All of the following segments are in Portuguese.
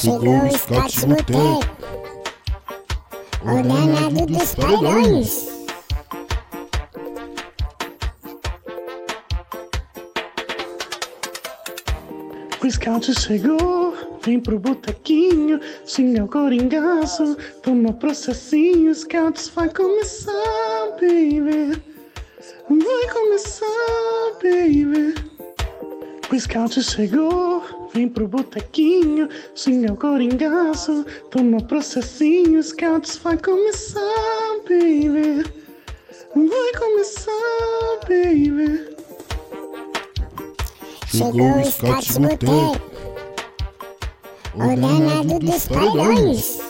Chegou o Scott Boteco, o danado dos paredões. O scout chegou, vem pro botequinho, xinga o coringaço, toma processinho, scouts vai começar, baby. Vai começar, baby. O scout chegou, vem pro botequinho, xinga o coringaço, toma processinho, scouts vai começar, baby. Vai começar, baby. Chegou o Scott Boteco, o danado dos paredões.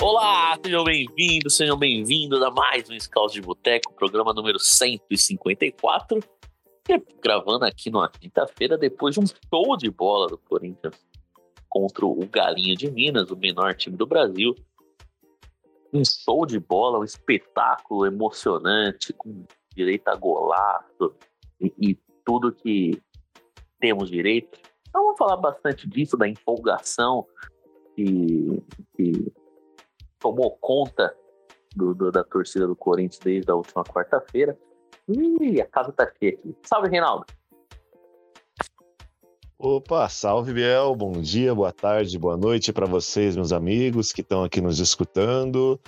Olá, sejam bem-vindos, sejam bem-vindos a mais um Scout de Boteco, programa número 154. E gravando aqui numa quinta-feira, depois de um show de bola do Corinthians contra o Galinho de Minas, o menor time do Brasil. Um show de bola, um espetáculo emocionante, com direito a golaço e, e tudo que temos direito. Então vamos falar bastante disso, da empolgação que, que tomou conta do, do- da torcida do Corinthians desde a última quarta-feira. Ih, a casa tá cheia aqui. Salve, Reinaldo. Opa, salve Biel, bom dia, boa tarde, boa noite para vocês, meus amigos que estão aqui nos escutando.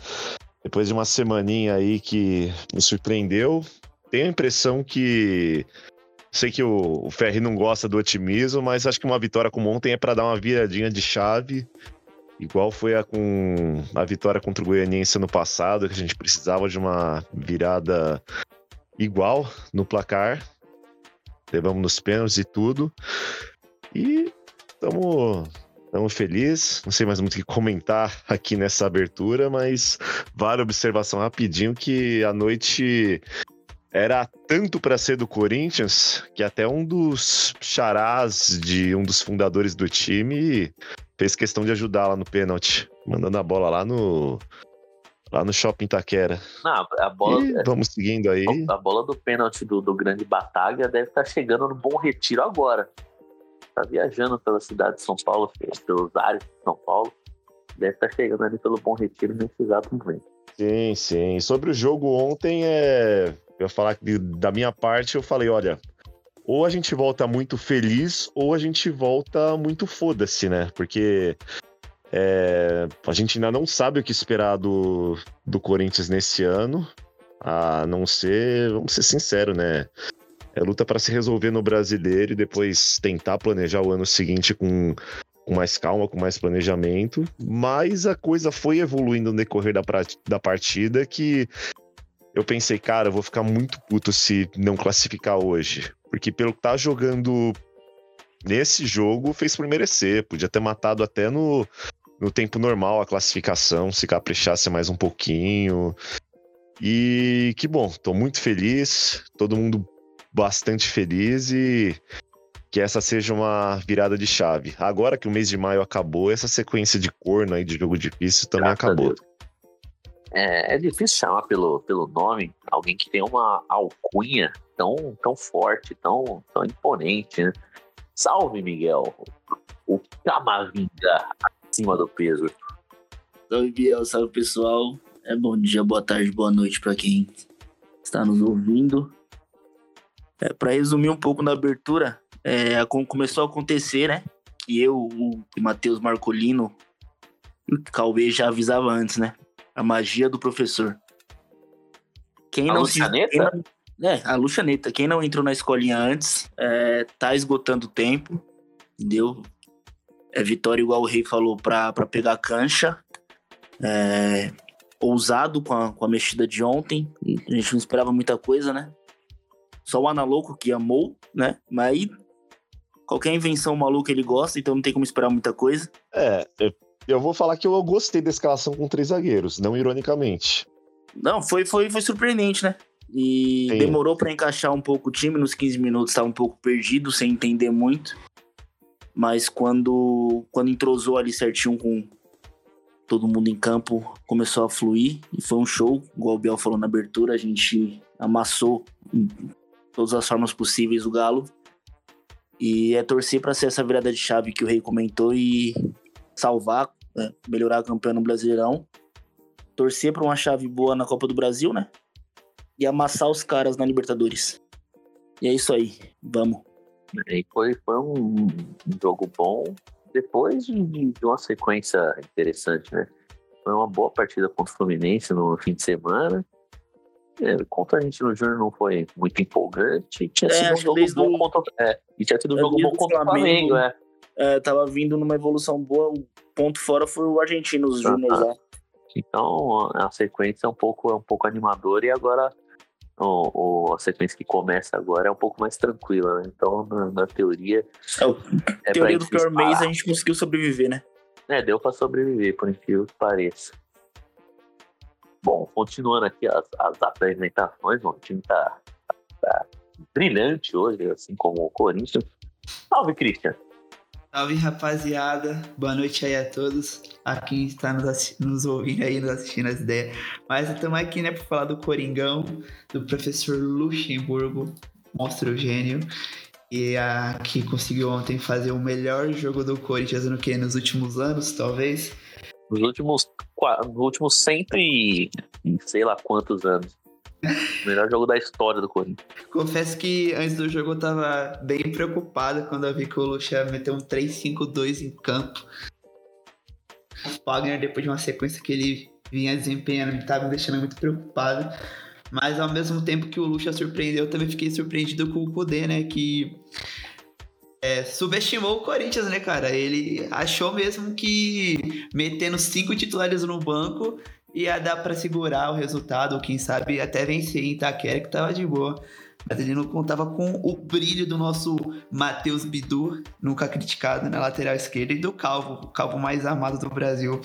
Depois de uma semaninha aí que nos surpreendeu, tenho a impressão que sei que o, o Ferri não gosta do otimismo, mas acho que uma vitória como ontem é para dar uma viradinha de chave, igual foi a com a vitória contra o Goianiense ano passado, que a gente precisava de uma virada igual no placar. Levamos nos pênaltis e tudo. E estamos estamos felizes. Não sei mais muito o que comentar aqui nessa abertura, mas vale a observação rapidinho que a noite era tanto para ser do Corinthians que até um dos charás de um dos fundadores do time fez questão de ajudar lá no pênalti, mandando a bola lá no lá no Shopping Taquera. Não, a bola, E vamos seguindo aí. a bola do pênalti do, do grande Bataglia deve estar chegando no Bom Retiro agora. Tá viajando pela cidade de São Paulo, pelos ares de São Paulo. Deve estar chegando ali pelo Bom Retiro nesse exato momento. Sim, sim. Sobre o jogo ontem, é... eu ia falar que da minha parte, eu falei, olha, ou a gente volta muito feliz, ou a gente volta muito foda-se, né? Porque é, a gente ainda não sabe o que esperar do, do Corinthians nesse ano, a não ser, vamos ser sinceros, né? É luta para se resolver no brasileiro e depois tentar planejar o ano seguinte com com mais calma, com mais planejamento, mas a coisa foi evoluindo no decorrer da, da partida que eu pensei, cara, eu vou ficar muito puto se não classificar hoje. Porque pelo que tá jogando nesse jogo, fez por merecer. Podia ter matado até no, no tempo normal a classificação, se caprichasse mais um pouquinho. E que bom, tô muito feliz, todo mundo bastante feliz e que essa seja uma virada de chave. Agora que o mês de maio acabou, essa sequência de corno aí de jogo difícil também Graças acabou. É, é difícil chamar pelo, pelo nome alguém que tem uma alcunha tão, tão forte, tão, tão imponente, né? Salve, Miguel. O Camavinga acima do peso. Salve, Biel, salve pessoal. É bom dia, boa tarde, boa noite para quem está nos ouvindo. É, para resumir um pouco na abertura, é, começou a acontecer, né? Que eu, o Matheus Marcolino o Cauê já avisava antes, né? A magia do professor. Quem A não se. Quem não- é, a Lucianeta. Quem não entrou na escolinha antes, é, tá esgotando o tempo, entendeu? É vitória, igual o Rei falou, pra, pra pegar a cancha. É, ousado com a, com a mexida de ontem. A gente não esperava muita coisa, né? Só o Analouco que amou, né? Mas aí, qualquer invenção maluca ele gosta, então não tem como esperar muita coisa. É, eu, eu vou falar que eu gostei da escalação com três zagueiros, não ironicamente. Não, foi, foi, foi surpreendente, né? E Sim. demorou pra encaixar um pouco o time, nos 15 minutos estava um pouco perdido, sem entender muito. Mas quando, quando entrosou ali certinho com todo mundo em campo, começou a fluir e foi um show. Igual o Biel falou na abertura, a gente amassou todas as formas possíveis o Galo. E é torcer para ser essa virada de chave que o Rei comentou e salvar, né, melhorar a campanha no Brasileirão. Torcer para uma chave boa na Copa do Brasil, né? E amassar os caras na Libertadores. E é isso aí, vamos. E foi, foi um, jogo bom, depois de, de, uma sequência interessante, né? Foi uma boa partida contra o Fluminense no fim de semana. É, contra a gente no Júnior não foi muito empolgante. Tinha É, sido um jogo bom o- contra é, E tinha sido um É, jogo bom contra o Flamengo, Flamengo. é. É, tava vindo numa evolução boa, o ponto fora foi o argentino, os Ah, Júnior tá. lá. Então a sequência é um pouco, é um pouco animadora e agora o, o- a sequência que começa agora é um pouco mais tranquila, né? Então, na, na teoria. É, o- É teoria do pior mês, a gente conseguiu sobreviver, né? É, deu pra sobreviver, por incrível que pareça. Bom, continuando aqui as, as apresentações, bom, o time tá, tá brilhante hoje, assim como o Corinthians. Salve, Christian! Salve rapaziada, boa noite aí a todos, a quem está nos, nos ouvindo aí, nos assistindo as ideias. Mas estamos aqui, né, para falar do Coringão, do professor Luxemburgo, monstro gênio, e a, que conseguiu ontem fazer o melhor jogo do Corinthians no que? Nos últimos anos, talvez. Nos últimos, nos últimos cento e sei lá quantos anos. Melhor jogo da história do Corinthians. Confesso que antes do jogo eu tava bem preocupado quando eu vi que o Luxa meteu um 3-5-2 em campo. O Fagner, depois de uma sequência que ele vinha desempenhando, me tava me deixando muito preocupado. Mas ao mesmo tempo que o Luxa surpreendeu, eu também fiquei surpreendido com o Kudê, né? Que é, subestimou o Corinthians, né, cara? Ele achou mesmo que metendo cinco titulares no banco ia dar pra segurar o resultado, ou quem sabe até vencer em Itaquera, que tava de boa. Mas ele não contava com o brilho do nosso Matheus Bidu, nunca criticado na lateral esquerda, e do Calvo, o Calvo mais amado do Brasil.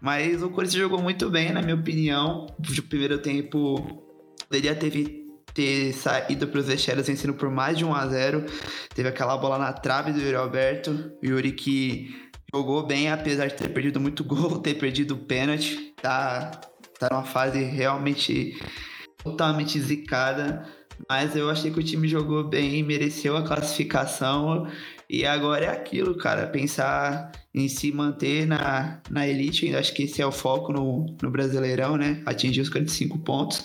Mas o Corinthians jogou muito bem, na minha opinião. O primeiro tempo poderia ter, ter saído para os vestiários vencendo por mais de 1 a 0 Teve aquela bola na trave do Yuri Alberto. O Yuri que jogou bem, apesar de ter perdido muito gol, ter perdido o pênalti. Tá, tá numa fase realmente totalmente zicada. Mas eu achei que o time jogou bem, mereceu a classificação. E agora é aquilo, cara. Pensar em se manter na, na elite. Eu acho que esse é o foco no, no Brasileirão, né? Atingir os 45 pontos.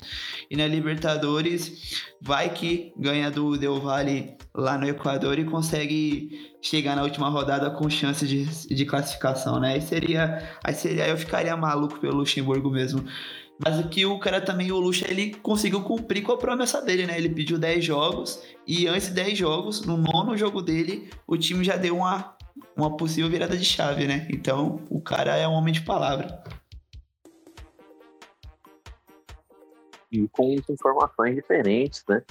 E na Libertadores, vai que ganha do Del Valle lá no Equador e consegue chegar na última rodada com chance de, de classificação, né? Aí seria, aí seria. Eu ficaria maluco pelo Luxemburgo mesmo. Mas o que o cara também, o Lucha, ele conseguiu cumprir com a promessa dele, né? Ele pediu 10 jogos e antes de 10 jogos, no nono jogo dele, o time já deu uma, uma possível virada de chave, né? Então, o cara é um homem de palavra. E com informações diferentes, né?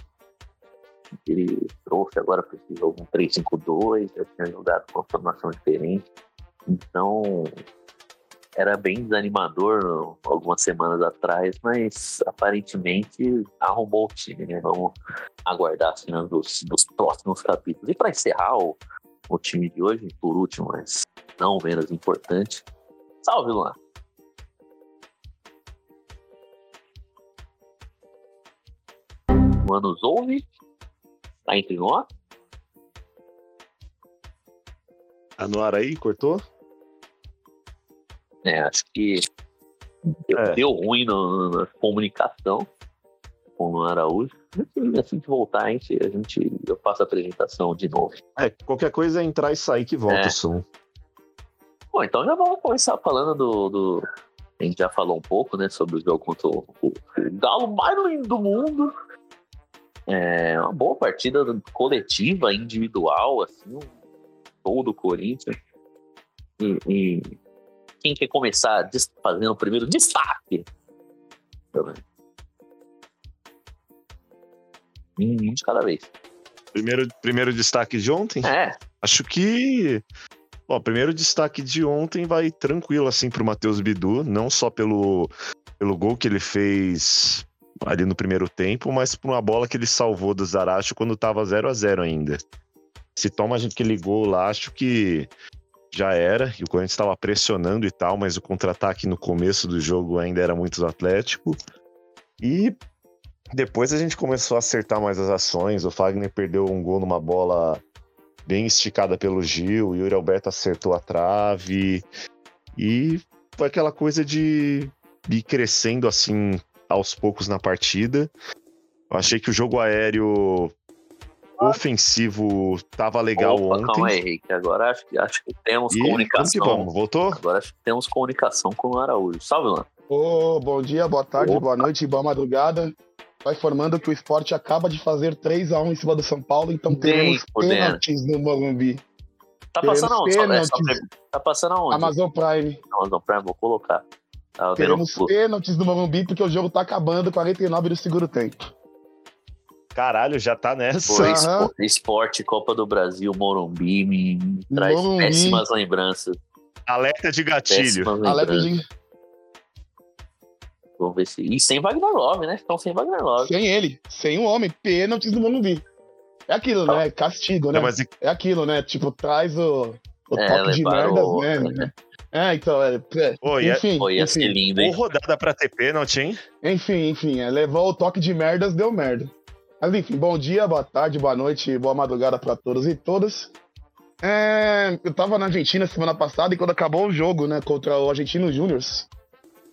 Ele trouxe agora para esse jogo um 3-5-2, já tinha jogado com uma formação diferente. Então, era bem desanimador algumas semanas atrás, mas aparentemente arrumou o time, né? Vamos aguardar as cenas dos, dos próximos capítulos. E para encerrar o, o time de hoje, por último, mas não menos importante, salve, Luan! Luan nos ouve? Tá entre nós? Tá no ar aí? Cortou? É, acho que deu, É. deu ruim na, na comunicação com o Araújo. Assim que voltar, a gente, a gente, eu faço a apresentação de novo. É, qualquer coisa é entrar e sair que volta É. o som. Bom, então já vamos começar falando do, do- A gente já falou um pouco, né, sobre o jogo contra o, o- o Galo mais lindo do mundo. É uma boa partida coletiva, individual, assim, um gol do Corinthians. E, e quem quer começar fazendo o primeiro destaque? Um de cada vez. Primeiro, primeiro destaque de ontem? É, Acho que. Bom, primeiro destaque de ontem vai tranquilo assim pro Matheus Bidu, não só pelo, pelo gol que ele fez ali no primeiro tempo, mas por uma bola que ele salvou do Zaracho quando tava 0 a 0 ainda. Se toma aquele gol lá, acho que já era, e o Corinthians estava pressionando e tal, mas o contra-ataque no começo do jogo ainda era muito do Atlético. E Depois a gente começou a acertar mais as ações. O Fagner perdeu um gol numa bola bem esticada pelo Gil. O Yuri Alberto acertou a trave. E foi aquela coisa de ir crescendo assim aos poucos na partida. Eu achei que o jogo aéreo ofensivo tava legal Opa, ontem. Calma aí, Henrique. Agora acho que, acho que temos E vamos comunicação. que vamos. Voltou? Agora acho que temos comunicação com o Araújo. Salve, Luan. Ô, bom dia, boa tarde, Opa. boa noite, boa madrugada. Vai informando que o esporte acaba de fazer 3x1 em cima do São Paulo, então Bem teremos pênaltis no Morumbi. Tá passando aonde? Pre- Tá passando aonde? Amazon Prime. Amazon Prime, vou colocar. Tá vendo? Teremos pênaltis no Morumbi porque o jogo tá acabando, 49 do segundo tempo. Caralho, já tá nessa. Pô, Aham. espo- Esporte, Copa do Brasil, Morumbi, me, me traz Morumbi. péssimas lembranças. Alerta de gatilho. Alerta de... Vamos ver se. E sem Wagner Love, né? Estão sem Wagner Love. Sem ele, sem o homem, pênaltis no Morumbi. É aquilo, né? Castigo, né? Não, mas É aquilo, né? Tipo, traz o, o É, toque de merdas, o- né? É, então, é, é, Ô, e é- enfim, ia enfim, ser lindo, Ou hein? rodada pra ter pênalti, hein? enfim, enfim, é, levou o toque de merdas, deu merda. Mas enfim, bom dia, boa tarde, boa noite, boa madrugada pra todos e todas. É, eu tava na Argentina semana passada e quando acabou o jogo, né, contra o Argentino Júnior,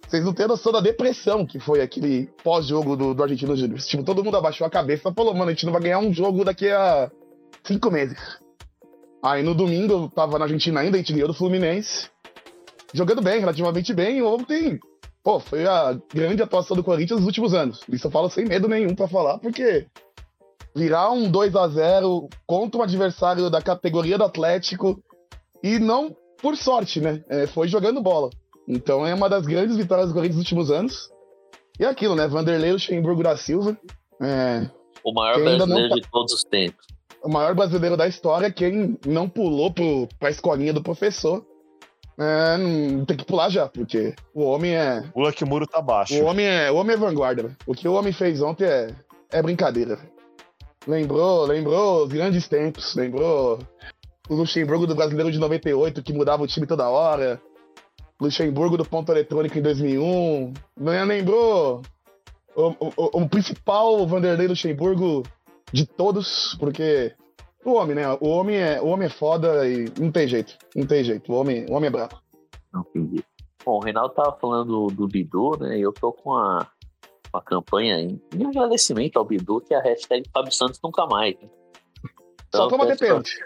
vocês não têm noção da depressão que foi aquele pós-jogo do, do Argentino Júnior. Tipo, todo mundo abaixou a cabeça e falou, mano, a gente não vai ganhar um jogo daqui a cinco meses. Aí no domingo eu tava na Argentina ainda, a gente ganhou do Fluminense. Jogando bem, relativamente bem. Ontem, pô, foi a grande atuação do Corinthians nos últimos anos. Isso eu falo sem medo nenhum pra falar, porque virar um 2 a 0 contra um adversário da categoria do Atlético e não por sorte, né? É, foi jogando bola. Então é uma das grandes vitórias do Corinthians nos últimos anos. E é aquilo, né? Vanderlei Luxemburgo da Silva. É, O maior brasileiro tá- de todos os tempos. o maior brasileiro da história, quem não pulou pro, pra escolinha do professor, é, não- tem que pular já, porque o homem é. Pula que o muro tá baixo. O homem é, o homem é vanguarda. velho. O que o homem fez ontem é, é brincadeira. velho. Lembrou, lembrou os grandes tempos, lembrou o Luxemburgo do Brasileiro de 98, que mudava o time toda hora. Luxemburgo do ponto eletrônico em 2001. Né, Lembrou o- o- o principal Vanderlei Luxemburgo de todos, porque o homem, né? O homem é, o homem é foda e não tem jeito. Não tem jeito. O homem, o homem é brabo. Não entendi. Bom, o Reinaldo tava falando do, Bidu, né? E eu tô com a, a campanha em, em agradecimento ao Bidu, que é a hashtag Fábio Santos nunca mais. né? Só pra bater peço- pênalti.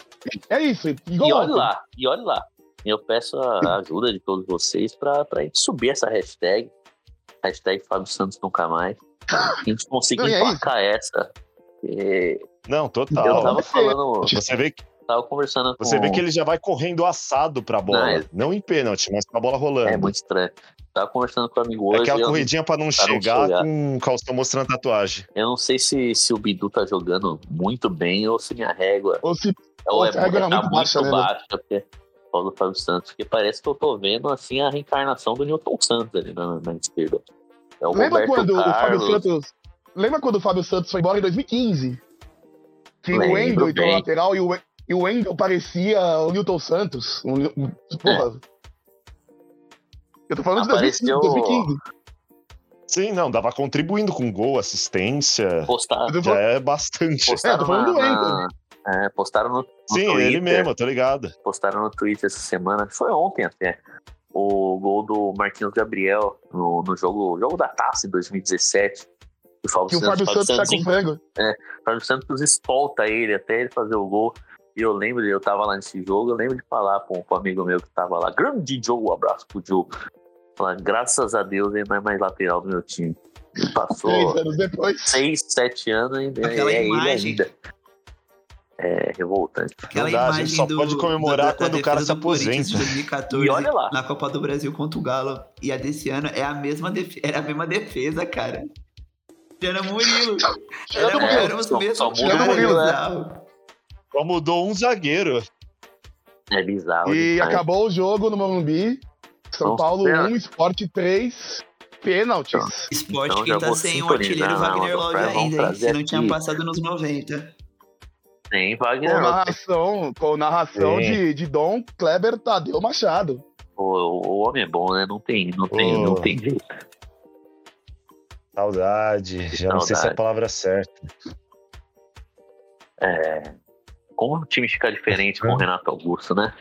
É isso. Igual E olha lá, e olha lá. Eu peço a ajuda de todos vocês pra, pra gente subir essa hashtag. Hashtag Fábio Santos nunca mais. A gente conseguir Não, é emplacar essa. É, Não, eu total. tava falando, Você vê, que- tava conversando com. você vê que ele já vai correndo assado pra bola. Não, é- Não em pênalti, mas com a bola rolando. É muito estranho. Tava conversando com o amigo É hoje. aquela eu- corridinha pra não pra não chegar chegar. com o calção mostrando a tatuagem. Eu não sei se, se o Bidu tá jogando muito bem ou se minha régua Ou se ou é, a régua era tá muito baixa, né, baixa, porque Paulo Fábio Santos, porque parece que eu tô vendo assim a reencarnação do Newton Santos ali na, na esquerda. É o Lembra Roberto quando o Fábio Carlos, Santos. Lembra quando o Fábio Santos foi embora em 2015? Que Lembro o Wendel entrou bem. lateral e o, e o Wendel parecia o Newton Santos. Um- porra. Eu tô falando de 2015. Apareceu- 2015. Sim, não, dava contribuindo com gol, assistência. postar, Eu tô Já é bastante. postaram, É, tô falando na, do na- é, postaram no, no Sim, Twitter, ele mesmo, tô ligado. postaram no Twitter essa semana, foi ontem até, o gol do Marquinhos Gabriel no, no jogo, jogo da Taça em 2017. O Fábio Que o Santos, Fábio Fábio Santos Santos com frango. O Fábio Santos escolta ele até ele fazer o gol. E eu lembro, eu tava lá nesse jogo, eu lembro de falar com, um amigo meu que tava lá, grande Joe, um abraço pro Joe. Falar, graças a Deus ele não é mais lateral do meu time. Ele passou Três anos depois. seis, sete anos ainda Aquela é imagem. ele ainda. É revoltante. Aquela Não dá, a gente imagem só do, pode comemorar da- da quando o cara se aposenta. de 2014 E olha lá. na Copa do Brasil contra o Galo. E a desse ano é a mesma defesa, era a mesma defesa, cara. Era Murilo. Era, Murilo. era os mesmos só Murilo, né? Só mudou um zagueiro. É bizarro. E demais. acabou o jogo no Morumbi. São Nossa, Paulo pena. 1, Sport 3. Pênaltis. Esporte Então que já tá vou sem o artilheiro Wagner Love ainda, hein? Se não tinha passado nos 90. Tem Com Wagner Love. narração, com narração Sim. de, de Dom Kleber Tadeu Machado. O, o homem é bom, né? Não tem, não tem, Ô. não tem jeito. Saudade. Já não sei se é a saudade. palavra certa. É, como o time fica diferente com o Renato Augusto, né?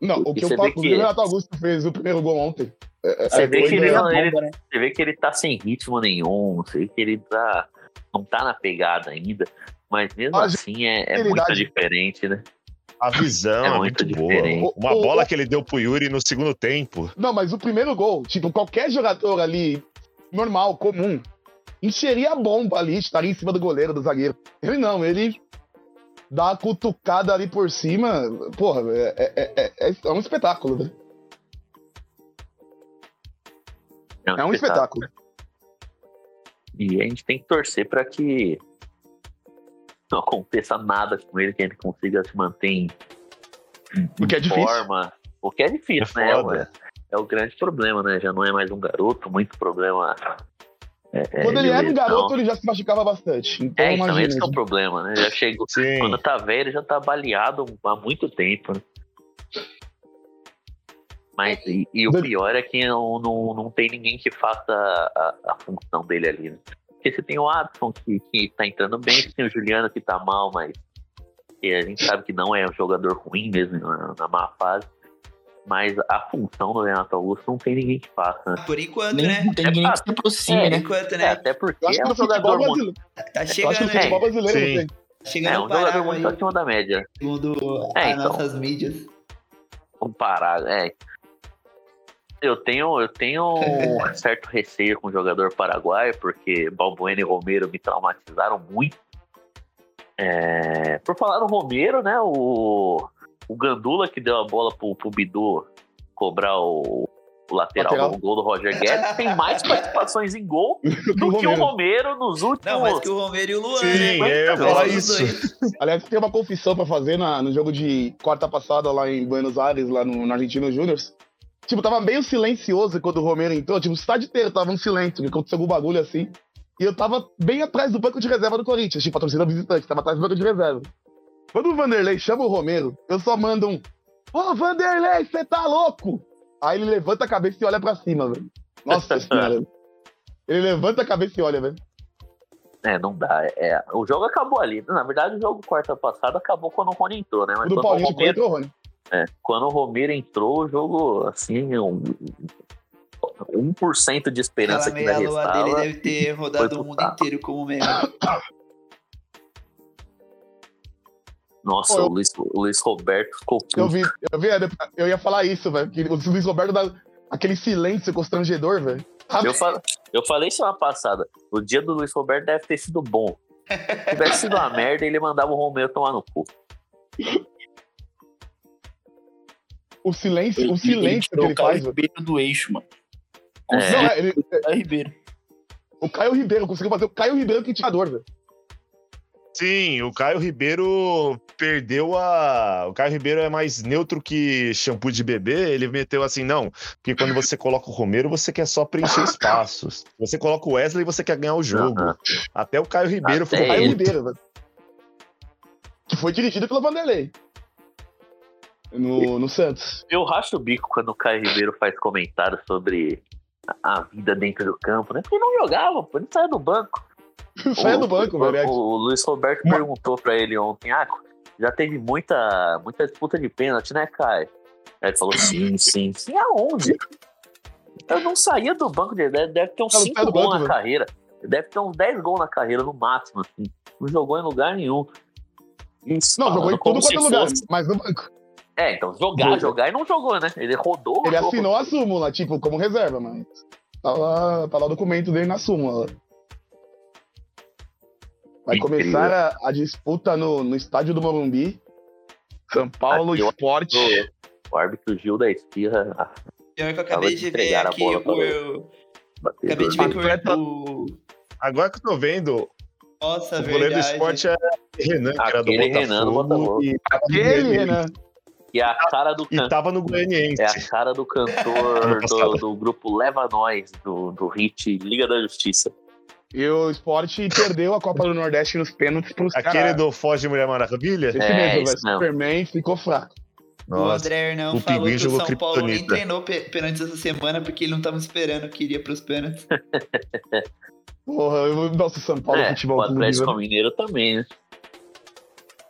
Não, o que eu falo, o que- o Renato Augusto fez o primeiro gol ontem. É, Você é vê que ele, não- ele- né? você vê que ele tá sem ritmo nenhum, você vê que ele tá, não tá na pegada ainda, mas mesmo A assim é, é muito diferente, né? A visão É é, muito muito, boa. diferente. Uma O- o- bola que ele deu pro Yuri no segundo tempo. Não, mas o primeiro gol, tipo, qualquer jogador ali, normal, comum, encheria a bomba ali, estaria em cima do goleiro, do zagueiro. Ele não, ele dá a cutucada ali por cima. Porra, é, é, é, é- é um espetáculo, né? É um espetáculo. E a gente tem que torcer pra que não aconteça nada com ele, que ele consiga se manter em, O que é difícil. forma. O que é difícil, É né? É, o grande problema, né? Já não é mais um garoto, muito problema. É, é, Quando ele era um garoto, ele já se machucava bastante. Então, É, então esse que é o problema, né? Já chegou. Sim. Quando tá velho, já tá baleado há muito tempo. né? Mas, e, e o pior é que não, não, não tem ninguém que faça a, a função dele ali, né? Porque você tem o Adson que, que tá entrando bem, você tem o Juliano que tá mal, mas que a gente sabe que não é um jogador ruim mesmo na, na má fase. Mas a função do Renato Augusto não tem ninguém que faça. né? Por enquanto, Nem, né? não tem ninguém que se aproxime, É, Por né? enquanto, É, né? até porque é que um jogador muito, Tá acho que chegando, né? futebol brasileiro. Chegando é no um jogador muito aí, acima da média. segundo É, as então. nossas mídias. comparar, é. Eu tenho, eu tenho um certo receio com o jogador paraguaio, porque Balbuena e Romero me traumatizaram muito. É, por falar no Romero, né? O, o Gandula que deu a bola pro, pro Bidu cobrar o, o lateral, Lateral. do gol do Roger Guedes, tem mais participações em gol Do do que o Romero. Nos últimos. Não, mas que o Romero e o Luan, Sim, né? eu falar isso. Aliás, tem uma confissão pra fazer na- no jogo de quarta passada lá em Buenos Aires, lá no, no Argentino Júnior. Tipo, tava meio silencioso quando o Romero entrou. Tipo, o estádio inteiro tava um silêncio, que aconteceu algum bagulho assim. E eu tava bem atrás do banco de reserva do Corinthians, tipo, a torcida visitante, tava atrás do banco de reserva. Quando o Vanderlei chama o Romero, eu só mando um: Ô, Vanderlei, você tá louco? Aí ele levanta a cabeça e olha pra cima, velho. Nossa senhora. Ele levanta a cabeça e olha, velho. É, não dá. É, o jogo acabou ali. Na verdade, o jogo quarta passada acabou quando o Rony entrou, né? O Mas do quando o Paulinho ficou Romero, entrou, Rony. É, quando o Romero entrou, o jogo, assim, um, 1% de esperança Aquela que ainda meia lua dele deve ter rodado o mundo inteiro como mesmo. Nossa, Pô, eu- o, Luiz, o Luiz Roberto ficou Eu puto. vi, eu vi, eu ia falar isso, velho. O Luiz Roberto dá aquele silêncio constrangedor, velho. Eu, fa- eu falei semana passada, o dia do Luiz Roberto deve ter sido bom. Se tivesse sido uma merda, ele mandava o Romero tomar no cu. O silêncio, o Ele- silêncio que ele o Caio faz. velho. Ribeiro do eixo, mano. É. Não, ele- é, Caio Ribeiro. o Caio Ribeiro conseguiu fazer o Caio Ribeiro que tirador, velho. Sim, o Caio Ribeiro perdeu a. O Caio Ribeiro é mais neutro que shampoo de bebê. Ele meteu assim, não, porque quando você coloca o Romero, você quer só preencher espaços. Você coloca o Wesley, você quer ganhar o jogo. Aham. Até o Caio Ribeiro Até ficou Caio. Ribeiro, velho. Que foi dirigido pelo Vanderlei. No, no Santos. Eu racho o bico quando o Caio Ribeiro faz comentários sobre a- vida dentro do campo, né? Porque ele não jogava, pô, ele saia do banco. Sai O- do banco, o, velho. O, Luiz Roberto Uma- perguntou pra ele ontem, ah, já teve muita, muita disputa de pênalti, né, Caio? Aí ele falou, sim, sim, sim, aonde? Eu não saía do banco dele, deve, deve ter uns Ela 5 sai do gols banco, na velho. carreira. Deve ter uns 10 gols na carreira, no máximo, assim. Não jogou em lugar nenhum. Isso, Não, jogou em tudo quanto é lugar, fosse- mas no banco. É, então, jogar, jogar e não jogou, né? Ele rodou. Ele assinou a súmula, tipo, como reserva, mas. Tá lá, tá lá o documento dele na súmula. Vai Incrível. começar a, a disputa no, no estádio do Morumbi. São Paulo Aqui, ó. Esporte. O árbitro Gil da Esquirra ah, Pior que eu acabei de de ver aqui o. o- eu-. Acabei de ver que o. o- Agora que eu tô vendo, Nossa, o goleiro do esporte é Renan, que era do Aquele Botafogo. Renan do Botafogo. E, Aquele. Renan. E a cara do e cantor. tava no Goianiense. É a cara do cantor do, do grupo Leva Nós, do, do hit Liga da Justiça. E o Esporte perdeu a Copa do Nordeste nos pênaltis pros Aquele caras. do Foz de Mulher Maravilha? Esse É, mesmo, isso velho. mesmo. Superman ficou fraco. O Nossa. André Hernão o falou que o São Paulo nem Kryptonita. treinou pênaltis essa semana porque ele não tava esperando que iria pros pênaltis. Porra, eu, nossa, São Paulo É, Futebol o Atlético velho. Mineiro também, né?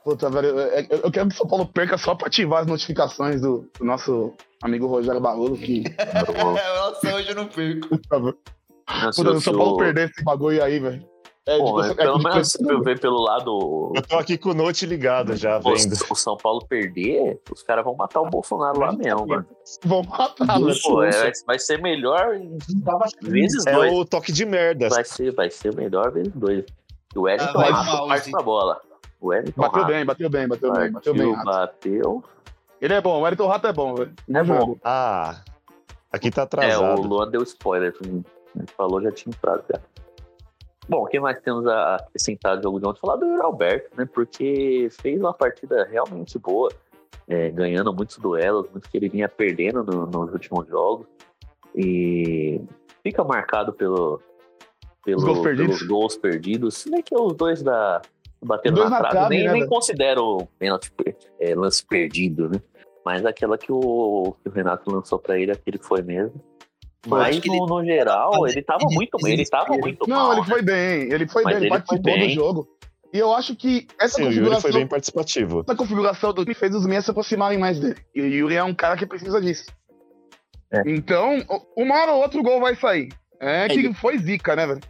Puta, velho, eu, eu- eu quero que o São Paulo perca só pra ativar as notificações do, do nosso amigo Rogério Barroso, que. Nossa, hoje eu não perco. Puta, se o São Paulo perder esse bagulho aí, velho. É, Pô, tipo, é pelo tipo- menos se eu ver pelo lado. Eu tô aqui com o Note ligado já, Pô, vendo. se o São Paulo perder, os caras vão matar o Bolsonaro lá mesmo, mano. Vão matar, velho. Pô, é, vai- vai ser melhor em vezes É dois. o toque de merda. Vai ser, vai ser melhor vezes dois. O Wellington Ah, vai Rato mal, parte pra bola. O Wellington Bateu Rato bem, bateu bem, bateu bem, bateu bem. Rato. bateu. Ele é bom, o Elton Rato é bom, velho. É bom. Ah, aqui tá É, o atrasado. Luan deu spoiler. Ele falou, já tinha entrado já. Bom, o que mais temos a acrescentar do jogo de ontem? Falar do Yuri Alberto, né? Porque fez uma partida realmente boa, é, ganhando muitos duelos, muito que ele vinha perdendo no- nos últimos jogos. E fica marcado pelo, pelo, gols pelos gols perdidos. Se bem que os dois da batendo Dois na na trave, nem, né, nem considero pênalti, é, lance perdido, né? Mas aquela que o, que o Renato lançou pra ele, aquele que foi mesmo. Mas acho que no, no geral, ele tava muito bem, ele tava muito Não, mal. ele né? foi bem, ele foi Mas bem, ele ele participou bem. do jogo. E eu acho que essa Sim, o Yuri configuração, foi bem participativo. essa configuração do que fez os meias se aproximarem mais dele. E o Yuri é um cara que precisa disso. É. Então, o- uma hora ou outro gol vai sair. É que Ele- foi zica, né, velho?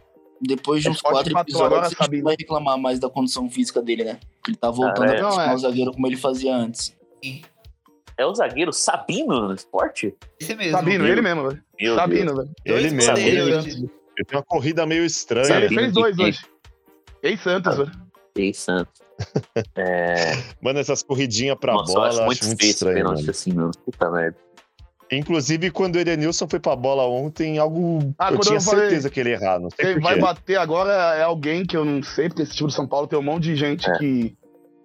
Depois de É uns quatro episódios, agora, a gente vai reclamar mais da condição física dele, né? Ele tá voltando Cara, é. a praticar é. o zagueiro como ele fazia antes. É o zagueiro Sabino no esporte? Esse mesmo. Sabino, ele mesmo, velho. Meu Sabino, velho. Ele mesmo. Ele tem uma corrida meio estranha. Sabe- Ele fez dois que- hoje. Ex-Santos, velho. Deus. Santos. É, Mano, essas corridinhas pra nossa, eu bola, acho eu muito acho muito feio esse estranho, pênalti mano. assim, mano. Puta merda. Inclusive, quando o Edenilson foi pra bola ontem, algo. Ah, eu tinha eu falei- certeza que ele ia errar. Não sei Quem vai bater agora é alguém que eu não sei, porque esse time de São Paulo tem um monte de gente É. que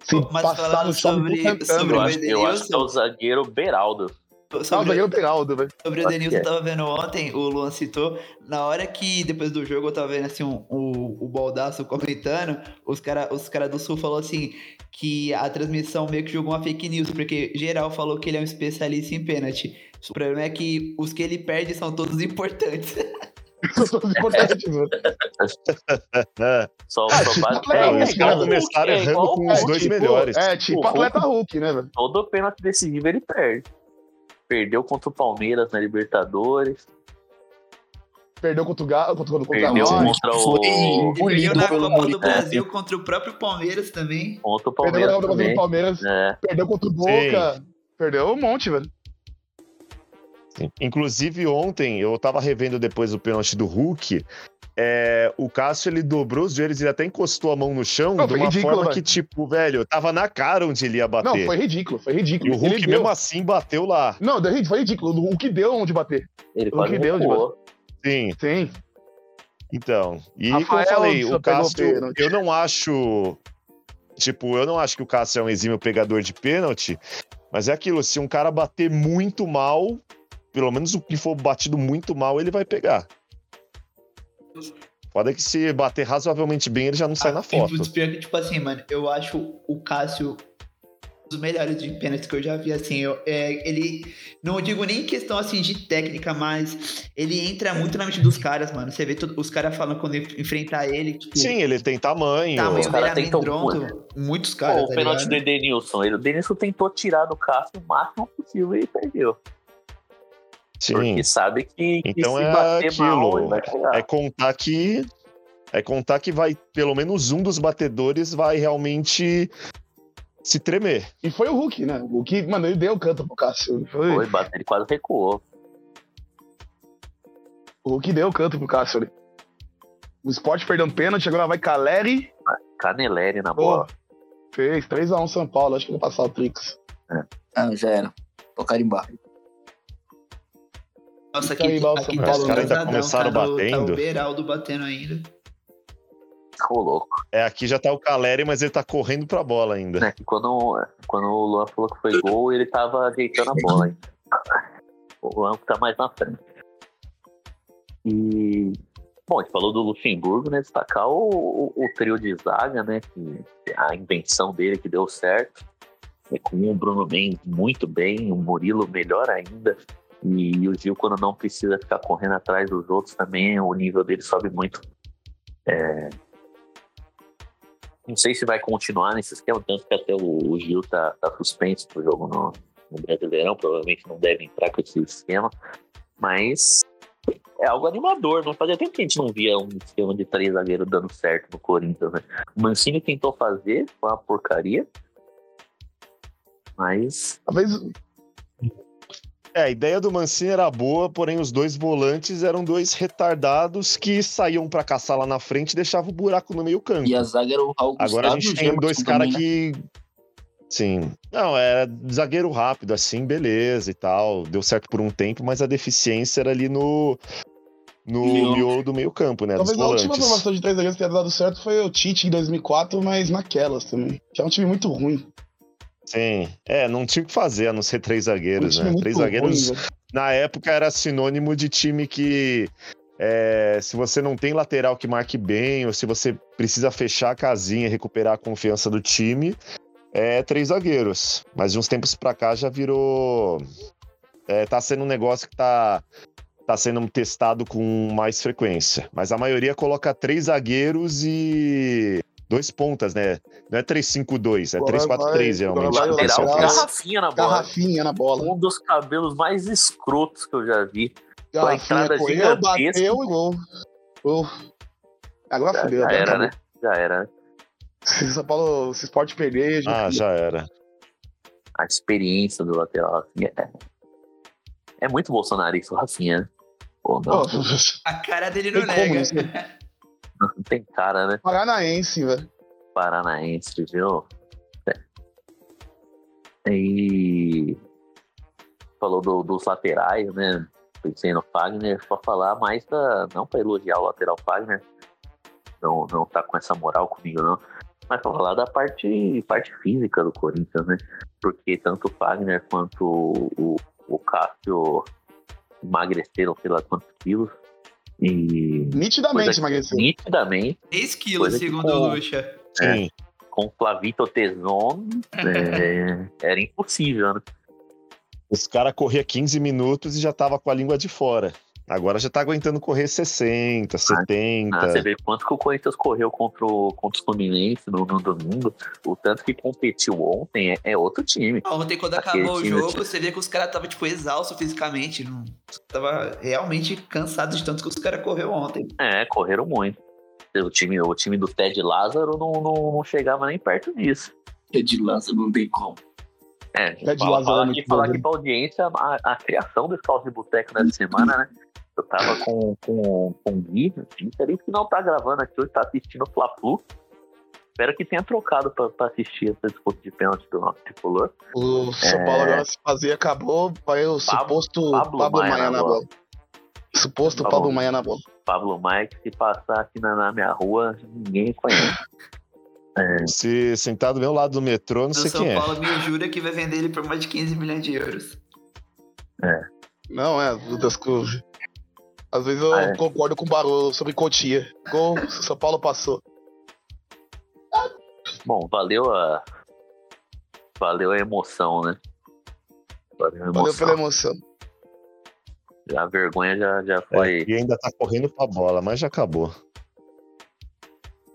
se Mas passar falando no chão sobre- cantando. sobre Eu o acho, eu acho que é o zagueiro Beraldo. Ah, o Sobre, zagueiro Peraldo, velho. sobre o Denilson, é. eu tava vendo ontem, o Luan citou, na hora que, depois do jogo, eu tava vendo assim, um- o, o Baldaço comentando, os caras os cara do Sul falou assim, que a transmissão meio que jogou uma fake news, porque geral falou que ele é um especialista em pênalti. O problema é que os que ele perde são todos importantes. É, Só, Ah, só tipo, bate- é, os caras começaram é errando com os dois tipo, melhores. É, tipo O atleta Hulk, né, velho? Todo pênalti decisivo ele perde. Perdeu contra o Palmeiras na Libertadores. Perdeu contra o Galo, contra, contra Perdeu nós. contra o. Perdeu Polido na Copa do. Brasil contra o próprio Palmeiras também. Contra o Perdeu Palmeiras. contra o também. Palmeiras. É. Perdeu contra o Boca. Perdeu um monte, velho. Sim. Inclusive, ontem, eu tava revendo depois o pênalti do Hulk. é, o Cássio ele dobrou os joelhos e até encostou a mão no chão Não, de uma ridículo, forma velho. que, tipo, velho, tava na cara onde ele ia bater. Não, foi ridículo, foi E ridículo. o Hulk, Ele mesmo deu. assim, bateu lá. Não, foi ridículo. O Hulk deu onde bater. Ele O que deu, recuou. Sim, Sim. então. E Rafael como eu falei, o Cássio, eu não acho. Tipo, eu não acho que o Cássio é um exímio pegador de pênalti, mas é aquilo, se um cara bater muito mal, pelo menos o que for batido muito mal, ele vai pegar. Foda que se bater razoavelmente bem, ele já não sai na Ah, foto. e Pior que, tipo assim, mano, eu acho o Cássio um dos melhores de pênalti que eu já vi, assim, eu, é, ele, não digo nem em questão, assim, de técnica, mas ele entra muito na mente dos caras, mano, você vê todo- os caras falando quando enf- enfrentar ele, tipo, Sim, ele tem tamanho. tamanho os dele caras amedronto, muitos Pô, caras, o tá pênalti do Edenilson. Ele, o Denilson tentou tirar do Cássio o máximo possível e perdeu. Sim. Porque sabe que, que Então se é bater mal, aquilo. ele vai pegar. É contar que. É contar que vai, pelo menos um dos batedores vai realmente se tremer. E foi o Hulk, né? O Hulk, mano, ele deu o canto pro Cássio. Foi. Foi, bate- ele quase recuou. O Hulk deu o canto pro Cássio ali. O Sport perdeu um pênalti, agora vai Caleri. Caneleri na Pô, bola. fez 3x1 São Paulo, acho que vai passar o Trix. Ah, já era. Tô carimbar. Nossa, aí, Balsa, aqui São tá Os caras ainda começaram tá no- Tá batendo. o Beraldo batendo ainda. Ficou louco. É, aqui já tá o Caleri, mas ele tá correndo pra bola ainda. Né? que Quando, quando o Luan falou que foi gol, ele tava ajeitando a bola. hein? O Luan tá mais na frente. E. Bom, a gente falou do Luxemburgo, né? Destacar o, o, o trio de zaga, né? Que, a invenção dele que deu certo. É, com o Bruno Mendes muito bem, o Murilo melhor ainda. E, o Gil, quando não precisa ficar correndo atrás dos outros, também o nível dele sobe muito. É, Não sei se vai continuar nesse esquema, tanto que até o, o Gil tá, tá suspenso pro jogo no, no Brasileirão, provavelmente não deve entrar com esse esquema, mas é algo animador, não fazia tempo que a gente não via um esquema de três zagueiros dando certo no Corinthians, né? O Mancini tentou fazer, foi uma porcaria, mas Talvez É, a ideia do Mancini era boa, porém os dois volantes eram dois retardados que saíam pra caçar lá na frente e deixavam o buraco no meio campo. E a zaga era o Raul Agora a Gustavo e gente tem dois caras né? que. Sim. Não, é zagueiro rápido, assim, beleza e tal. Deu certo por um tempo, mas a deficiência era ali no. No Miolo. miolo do meio campo, né? Talvez dos a última formação de três zagueiros que tenha dado certo foi o Tite em 2004, mas naquelas também. Que é um time muito ruim. Sim. É, não tinha o que fazer, a não ser três zagueiros, né? Três zagueiros. ruim, na época era sinônimo de time que é, se você não tem lateral que marque bem, ou se você precisa fechar a casinha e recuperar a confiança do time, é três zagueiros. Mas de uns tempos pra cá já virou. É, tá sendo um negócio que tá, tá sendo testado com mais frequência. Mas a maioria coloca três zagueiros e dois pontas, né? Não é 3-5-2, é Agora 3-4-3 vai- geralmente. vai lateral lateral. com garrafinha na bola. Garrafinha na bola. Um dos cabelos mais escrotos que eu já vi. Garrafinha entrada correu, gigantesca. bateu e gol. Gol. Agora Já, fudeu. já agora era, acabou. né? Já era. né? Se São Paulo, se Sport perder, já Ah, já era. A experiência do lateral Rafinha é, é muito bolsonarista o Rafinha, né? Não, Pô, A cara dele não nega. não tem cara, né? Paranaense, velho. Paranaense, viu? É. E falou do- dos laterais, né? Pensei no Fagner, só falar mais da. Não para elogiar o lateral Fagner, não, não tá com essa moral comigo, não. Mas pra falar da parte, parte física do Corinthians, né? Porque tanto o Fagner quanto o, o, o Cássio emagreceram, sei lá quantos quilos. E Nitidamente emagreceu. nitidamente 3 quilos, segundo com- o Lucha. Sim. com Flavito Teson é, era impossível, né? Os caras corriam 15 minutos e já tava com a língua de fora. Agora já tá aguentando correr 60, 70. Ah, você vê quanto que o Corinthians correu contra o, contra o Fluminense no, no domingo, o tanto que competiu ontem é, é outro time. Ontem, quando Aquele acabou o time jogo, tinha- você via que os caras estavam, tipo, exaustos fisicamente. Não... Tava realmente cansado de tanto que os caras correu ontem. É, correram muito. O time, o time do Ted Lázaro não, não, não chegava nem perto disso. É de lança, não tem como. É, Ted fala, Lázaro é falar, aqui, falar aqui pra audiência, a, a criação do Calço de Boteco nessa semana, né? Eu tava com, com, com o Gui, Gui ali que não tá gravando aqui hoje, tá assistindo o Fla-Flu. Espero que tenha trocado pra, pra assistir essa disputa de pênalti do nosso tricolor. O São É. Paulo agora se fazer acabou, vai o Pablo- suposto Pablo Pablo, Maia Maia, na bola. bola. Suposto Pablo bom. Maia na bola. Pablo Maia, que se passar aqui na, na minha rua, ninguém conhece. Se sentar do meu lado do metrô, não O sei São quem é. Paulo me jura que vai vender ele por mais de 15 milhões de euros. Não, é, das coisas. Às vezes eu Ah, é. concordo com o Barô sobre Cotia. Gol, São Paulo passou. Bom, valeu a. Valeu a emoção, né? Valeu a Valeu emoção. pela emoção. Já a vergonha já, já É, foi. e ainda tá correndo pra bola, mas já acabou.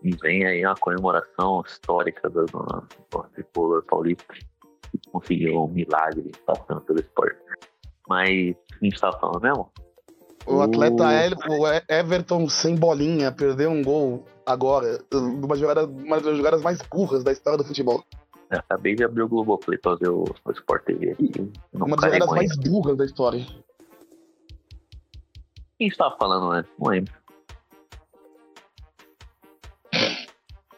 E vem aí uma comemoração histórica do, do, do tricolor paulista que conseguiu um milagre passando pelo esporte. Mas o que a gente tava falando mesmo? O atleta. El- o Everton sem bolinha perdeu um gol agora. Uma jogada, uma das jogadas mais burras da história do futebol. Eu acabei de abrir o Globoplay pra ver o, o Sport TV aqui. Não Uma das jogadas mais burras da história. O que a gente tava falando antes? Não lembro.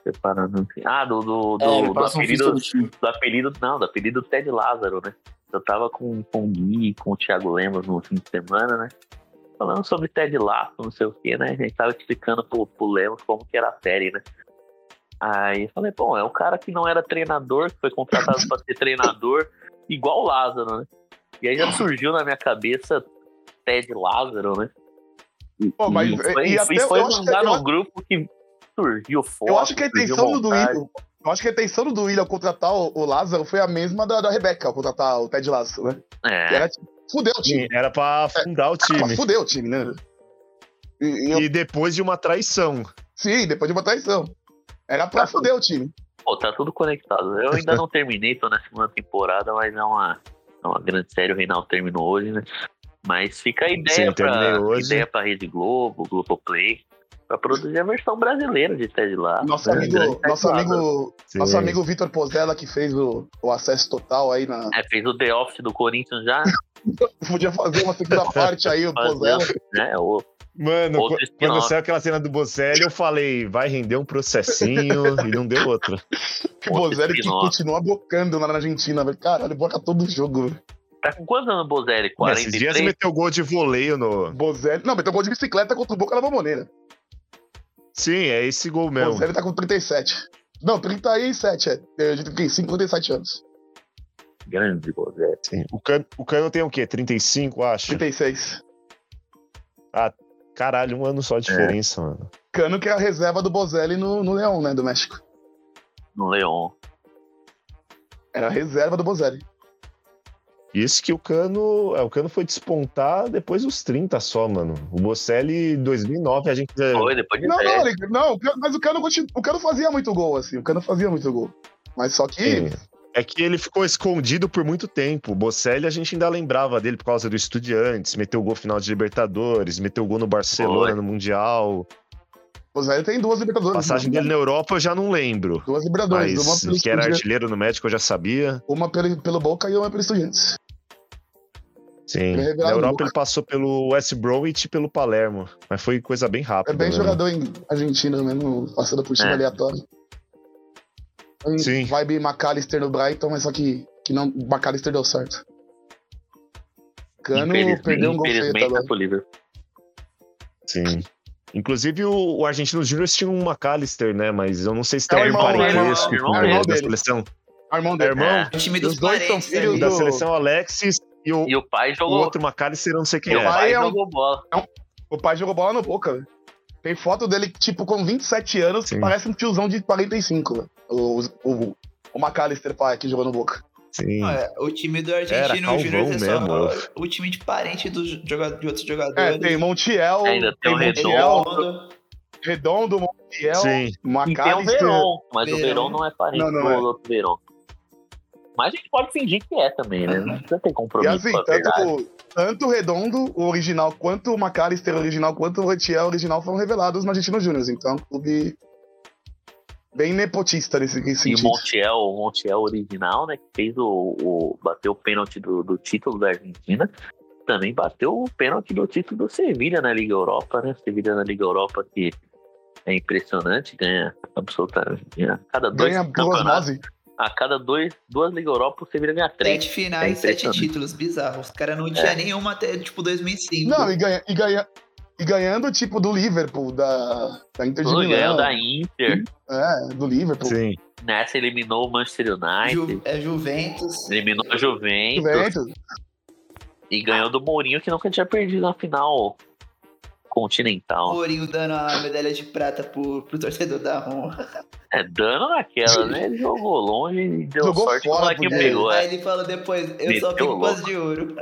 Separando. Ah, do, do, do, É, do apelido, do apelido, não, do apelido do Ted Lázaro, né? Eu tava com, com o Gui e com o Thiago Lemos no fim de semana, né? Falando sobre Ted Lasso, não sei o que, né? A gente tava explicando pro, pro Lemos como que era a série, né? Aí eu falei, bom, é um cara que não era treinador, que foi contratado pra ser treinador, igual o Lázaro, né? E aí já surgiu na minha cabeça Ted Lázaro, né? Pô, mas- e foi, e até- foi que- mandar no grupo que surgiu foto. Eu acho que a intenção do. William. Eu acho que a intenção do William ao contratar o, o Lázaro foi a mesma da, da Rebeca ao contratar o Ted Lasso, né? Que É, era tipo, fudeu o time. Era pra afundar o Mas time. Fudeu o time, né? E, e eu- E depois de uma traição. Sim, depois de uma traição. Era pra foder o time. Pô, tá tudo conectado. Eu ainda não terminei, tô na segunda temporada, mas é uma, é uma grande série. O Reinaldo terminou hoje, né? Mas fica a ideia, Sim, pra, hoje. ideia pra Rede Globo, Globoplay, pra produzir a versão brasileira de Ted Lasso. Nosso né? amigo, nosso amigo, Sim. nosso amigo Vitor Pozella, que fez o, o acesso total aí na. É, fez o The Office do Corinthians já, Podia fazer uma segunda parte aí, o Pozella. né? O, Mano, Outro quando saiu aquela cena do Bocelli, eu falei, vai render um processinho e não deu outra. Que o Bozelli que continua blocando lá na Argentina, velho. Caralho, bloca todo jogo, tá com quantos anos o Bozelli? Esses dias 43? meteu gol de voleio no. Bozelli. Não, meteu gol de bicicleta contra o Boca na Bomboneira. Sim, é esse gol O mesmo. Bozelli tá com 37. Não, 37, é. É, De 35, 37 anos. Grande Bozelli. Sim. O, Cano, o Cano tem o quê? 35, acho? 36. Caralho, um ano só de diferença, mano. Cano que é a reserva do Bozelli no, no Leão, né, do México. No Leon. Era a reserva do Bozelli. Isso que o Cano. é, O Cano foi despontar depois dos 30 só, mano. O Bocelli, 2009, a gente. Foi, depois de Não, não, ele, não, mas o Cano, continu- o Cano fazia muito gol, assim. O Cano fazia muito gol. Mas só que. Sim. É que ele ficou escondido por muito tempo. O Bocelli, a gente ainda lembrava dele por causa do Estudiantes, meteu gol final de Libertadores, meteu gol no Barcelona, Foi. no Mundial. O Bozelli tem duas Libertadores. Passagem dele na Europa eu já não lembro. Duas Libertadores. uma Mas pelo, que era artilheiro no México eu já sabia. uma pelo, pelo Boca e uma pelo Estudiantes. Sim. Ele é Na Europa Boca. ele passou pelo West Bromwich e pelo Palermo. Mas foi coisa bem É rápida. bem mesmo. jogador em Argentina mesmo, passando por time É. aleatório. Sim. Vibe McAllister no Brighton, mas só que, que não, McAllister deu certo. Cano perdeu um gol feio tá Liverpool. Sim. Inclusive, o, o Argentino Júnior tinha um McAllister, né? Mas eu não sei se É o tem um irmão dele, parentesco é o com irmão o da seleção. O irmão É dele. irmão? É. O time Os dos dois são filhos ali. Da do- seleção Alexis e o, E o pai o jogou. outro McAllister, não sei quem e o é. pai pai é um- jogou bola. O pai jogou bola no Boca, velho. Tem foto dele, tipo, com 27 anos, que Sim. parece um tiozão de 45, velho. O, o, o McAllister, pai, que jogou no Boca. Sim. É, o time do Argentino Júnior é só mesmo. o time de parente dos joga- de outros É, jogadores. tem Montiel, Ainda tem o Montiel, Redondo. Redondo, Montiel, Sim. E tem o. Veron, mas o Verón. Verón não é parente Não, não do é. outro Verón. Mas a gente pode fingir que é também, né? Não precisa ter E compromisso assim, com a verdade. tanto, tanto o Redondo, o original, quanto o McAllister original, quanto o Montiel original foram revelados no Argentino Júnior. Então, é um clube bem nepotista nesse nesse E o sentido. Montiel, o Montiel original, né? Que fez o. o bateu o pênalti do, do título da Argentina. Também bateu o pênalti do título do Sevilha na Liga Europa, né? Sevilha na Liga Europa que é impressionante, ganha absolutamente. ganha cada dois Ganha duas campeonatos. A cada dois, duas Liga Europa, o Sevilha ganha três. Sete finais, É sete títulos, bizarro. Os caras não tinham nenhuma até, tipo, 2005. Não, e, ganha, e, ganha, e ganhando, tipo, do Liverpool, da, da Inter de Milão. da Inter. É, do Liverpool. Sim. Nessa eliminou o Manchester United. Ju, é Juventus. Eliminou a Juventus. Juventus. E ganhou do Mourinho, que nunca tinha perdido na final continental. Mourinho dando a medalha de prata pro, pro torcedor da Roma. É, dando naquela, né? Ele jogou longe e deu Jogou sorte que o fora, podia. pegou. É, Aí ele falou depois, eu Meteu só fico com de ouro.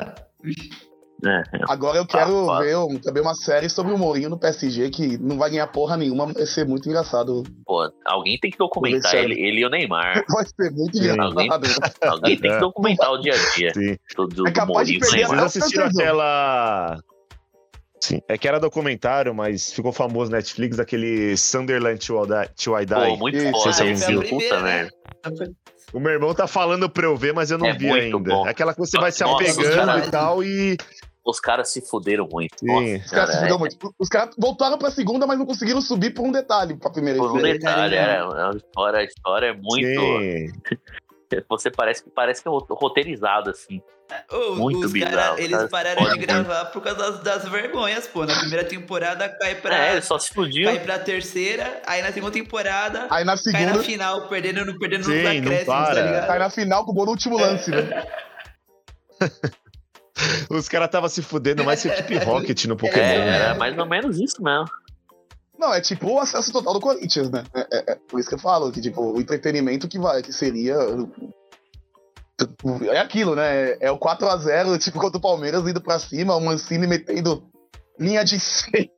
é, Agora eu quero Ah, ver um- também uma série sobre o Mourinho no PSG, que não vai ganhar porra nenhuma, mas vai ser muito engraçado. pô, alguém tem que documentar ele, ele e o Neymar. Vai ser muito Sim. engraçado. Alguém tem que É. documentar o dia a dia Sim. do, do, É capaz de Mourinho e do perder Vocês assistiram aquela. Sim, é que era documentário, mas ficou famoso na Netflix, aquele Sunderland to I Die. To I Die. Pô, muito Isso, foda esse é filme. Puta merda. O meu irmão tá falando pra eu ver, mas eu não É vi muito ainda. bom. É aquela que você vai se apegando e tal, e. Os caras se fuderam muito. Sim. Nossa, Os caras se fuderam é, muito. Os caras voltaram pra segunda, mas não conseguiram subir por um detalhe pra primeira por um vez. detalhe, é, é uma história, a história é muito. Sim. Você parece que parece que é roteirizado, assim. Ô, Muito os bizarro, cara, eles caras pararam de podem gravar por causa das, das vergonhas, pô. Na primeira temporada cai pra, É, ele só se fudiu. cai pra terceira, aí na segunda temporada Aí na cai na segunda, final, perdendo, no- perdendo Sim, nos não acréscimos, tá ligado? cai na final com o gol no último lance, né? Os caras estavam se fudendo mais que a equipe Rocket no Pokémon. É, né? era mais ou menos isso mesmo. Não, é tipo o acesso total do Corinthians, né? É, é- é por isso que eu falo, que tipo, o entretenimento que vai, que seria. É aquilo, né? É o 4x0, tipo, contra o Palmeiras indo pra cima, o Mancini metendo linha de 100.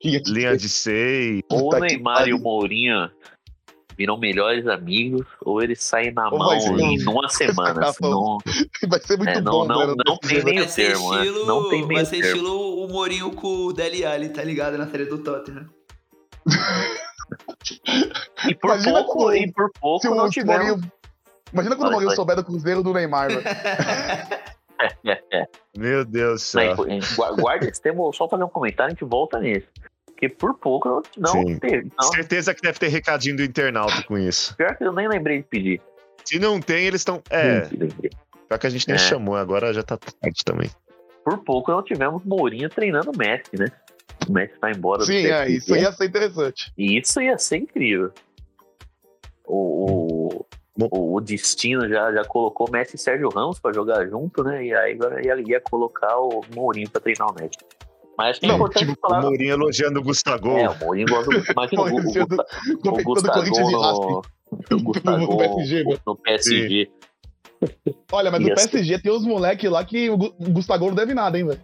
Tinha que Linha de seis. Ou o Neymar e o Mourinho viram melhores amigos, ou eles saem na Ou mão vai ser em um- uma semana. Tá assim, não, Vai ser muito é, não, bom, não, mano. não tem meio Vai ser termo, né? Não tem vai meio ser termo. estilo o Mourinho com o Dele Alli, tá ligado? Na série do Tottenham. E por Imagina pouco, como- e por pouco Se o, não tivemos. Mourinho... Imagina quando o vai. souber do Cruzeiro do Neymar, velho. Meu Deus do céu. Guarda esse tema, só fazer um comentário, a gente volta nisso. Porque por pouco não, não Sim. teve. Não, Certeza que deve ter recadinho do internauta com isso. pior que eu nem lembrei de pedir. Se não tem, eles estão. É, pior que a gente nem É. chamou, agora já tá tarde também. Por pouco não tivemos Mourinho treinando o Messi, né? O Messi tá embora do Sim, é, isso ia ser interessante. Isso ia ser incrível. O, o, o, o destino já, já colocou Messi e Sérgio Ramos pra jogar junto, né? E aí agora ia, ia colocar o Mourinho pra treinar o Messi. Mas acho que é Não, importante O falar. Mourinho elogiando o Gustavo. É, o Mourinho gosta do. Imagina o, o, o, o Gustavo no, o Gustavo No PSG, no PSG. Olha, mas no ser. PSG tem uns moleques lá que o o Gustavo não deve nada, hein, velho.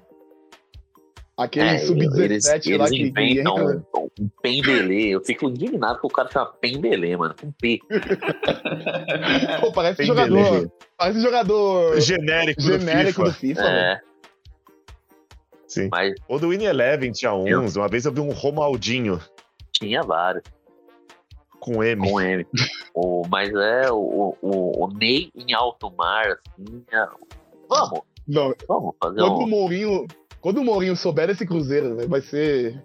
Aquele É, sub-17 eles, lá eles que, inventam entra. um, um Pembelê. Eu fico indignado que o cara chama Pembelê, mano. Com P. Pô, parece Tem jogador. Parece jogador Genérico, genérico do do FIFA. FIFA, velho. É, Sim. mas Ou do Win Eleven tinha uns. Uma vez eu vi um Romaldinho tinha vários. com M. com M. o, mas é o, o, o Ney em alto mar, assim. é- Vamos, Não, vamos fazer quando o um. Mourinho, quando o Mourinho souber desse Cruzeiro, velho, vai ser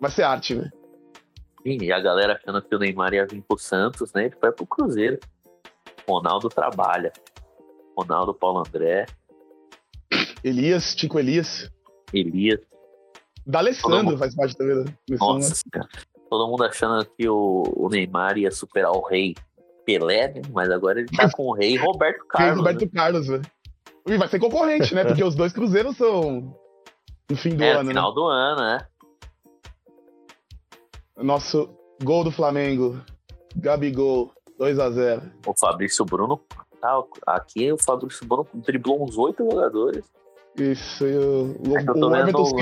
vai ser arte, velho. E a galera achando que o Neymar ia vir pro Santos, né? Ele foi pro Cruzeiro. Ronaldo trabalha. Ronaldo, Paulo André, Elias, Tico Elias, Elias. Todo D'Alessandro mundo- faz parte também. né? Nossa senhora. Todo mundo achando que o, o Neymar ia superar o rei Pelé, né? Mas agora ele tá com o rei Roberto Carlos. Roberto né? Carlos, velho. E vai ser concorrente, né? Porque os dois Cruzeiros são no fim do É, no ano, final do ano, né? né? Nosso gol do Flamengo, Gabigol, 2x0. O Fabrício Bruno. Tá, aqui o Fabrício Bruno driblou uns oito jogadores. Isso, e o, o, É eu o Everton, no-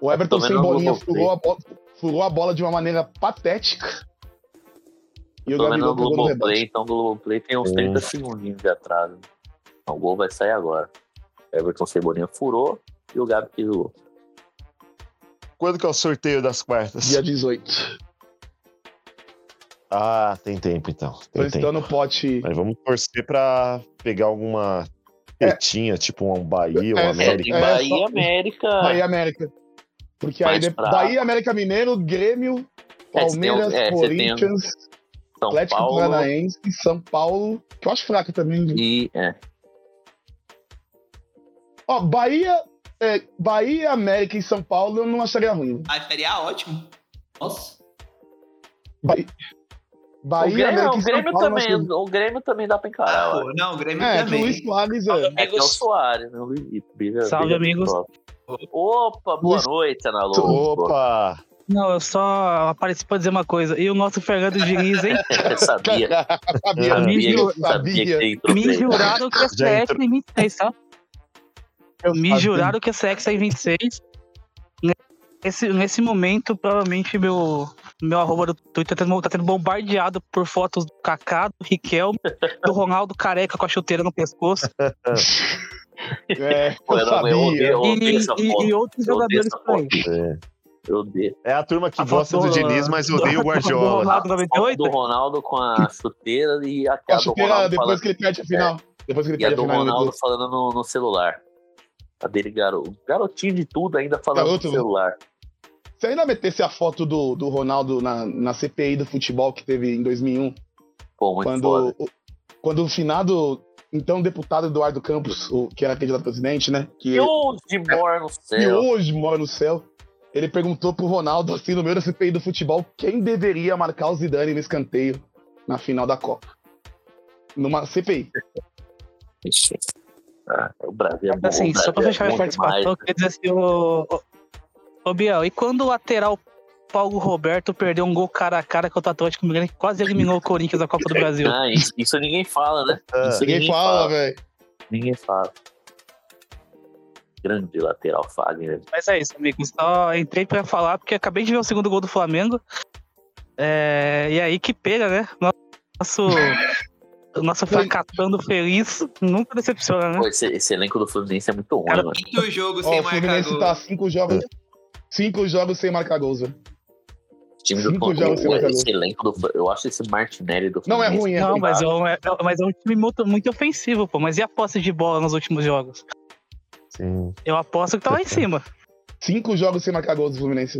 o Everton sem bolinha furou a, bola, furou a bola de uma maneira patética. E o Tô vendo Gabigol no Globoplay, então o Globoplay tem uns Hum. 30 segundinhos de atraso. Então, o gol vai sair agora. Everton Cebolinha furou e o Gabi fez o gol. Quando que é o sorteio das quartas? Dia 18. Ah, tem tempo então. Tô Tem tempo. estando no pote. Mas vamos torcer pra pegar alguma petinha, tipo um Bahia, um É, É, América. tem É, Bahia só- América. Bahia América. Porque aí Mais de... pra- Bahia, América Mineiro, Grêmio, É, tem Palmeiras, é, tem Corinthians, São Atlético Paulo Paranaense, São Paulo, que eu acho fraco também. viu? e. É, Ó, Bahia, é, Bahia, América e São Paulo eu não acharia ruim. Ah, Série A, ótimo. Nossa. Bahia, Bahia o Grêmio, América o e São Grêmio Paulo também, o Grêmio também dá pra encarar. Ah, não, o Grêmio É, também. Luiz Soares é. É que é o Soares, né? O Luizito. Briga- Salve, amigos. Opa, boa Luiz- noite, Ana Lobo. Opa! Não, eu só apareci pra dizer uma coisa. E o nosso Fernando Diniz, hein? Eu sabia. sabia, Me Sabia, sabia Me juraram que ia Já ser entrou- X em 26, tá? Eu Me sabia. juraram que ser X em 26. Nesse, nesse momento, provavelmente, meu, meu arroba do Twitter tá tendo, tá sendo bombardeado por fotos do Kaká, do Riquelme, do Ronaldo careca com a chuteira no pescoço É, eu eu não- eu odeio- sabia. eu e, odeio essa e- foto. e outros Eu odeio jogadores essa aí. É. Eu odeio. É a turma que A gosta foto do Diniz, mas odeia o do Guardiola. Ronaldo Foto 98? do Ronaldo com a chuteira e a A do chuteira Ronaldo depois falando, que ele perde a final. Depois que ele e a perde a do final. Ronaldo falando no, no celular. A dele, garoto. Garotinho de tudo, ainda falando Garoto, no celular. Se ainda metesse a foto do, do Ronaldo na, na CPI do futebol que teve em 2001, Pô, muito quando, o- quando o finado, então deputado Eduardo Campos, o, que era candidato a presidente, né? Que, E onde mora no que céu? hoje mora no céu, ele perguntou pro Ronaldo, assim, no meio da CPI do futebol, quem deveria marcar o Zidane no escanteio na final da Copa. Numa CPI. Ixi. Ah, o Brasil é bom. Assim, só pra é fechar minha bom participação, eu queria dizer assim, ô, ô, ô Biel, e quando o lateral Paulo Roberto perdeu um gol cara a cara contra o Atlético Mineiro, que quase eliminou o Corinthians da Copa do Brasil? Ah, isso, isso ninguém fala, né? Ah, Isso Ninguém fala, velho. Ninguém fala. grande lateral Fagner. Mas é isso, amigo. Só entrei pra falar porque acabei de ver o segundo gol do Flamengo. É, e aí que pega, né? Nosso, nosso fracassando feliz nunca decepciona, né? Pô, esse, esse elenco do Fluminense é muito ruim, Cara, mano. Quinto jogo sem o marcar Fluminense gol. tá cinco jogos. Cinco jogos sem marcar gols, velho. O time do cinco Fluminense, jogos sem marcar esse elenco do Eu acho esse Martinelli do Não é Fluminense ruim, é Não, ruim. mas é, um, é- mas é um time muito, muito ofensivo, pô. Mas e a posse de bola nos últimos jogos? Sim. Eu aposto que tá lá em cima. Cinco jogos sem marcar gols do Fluminense.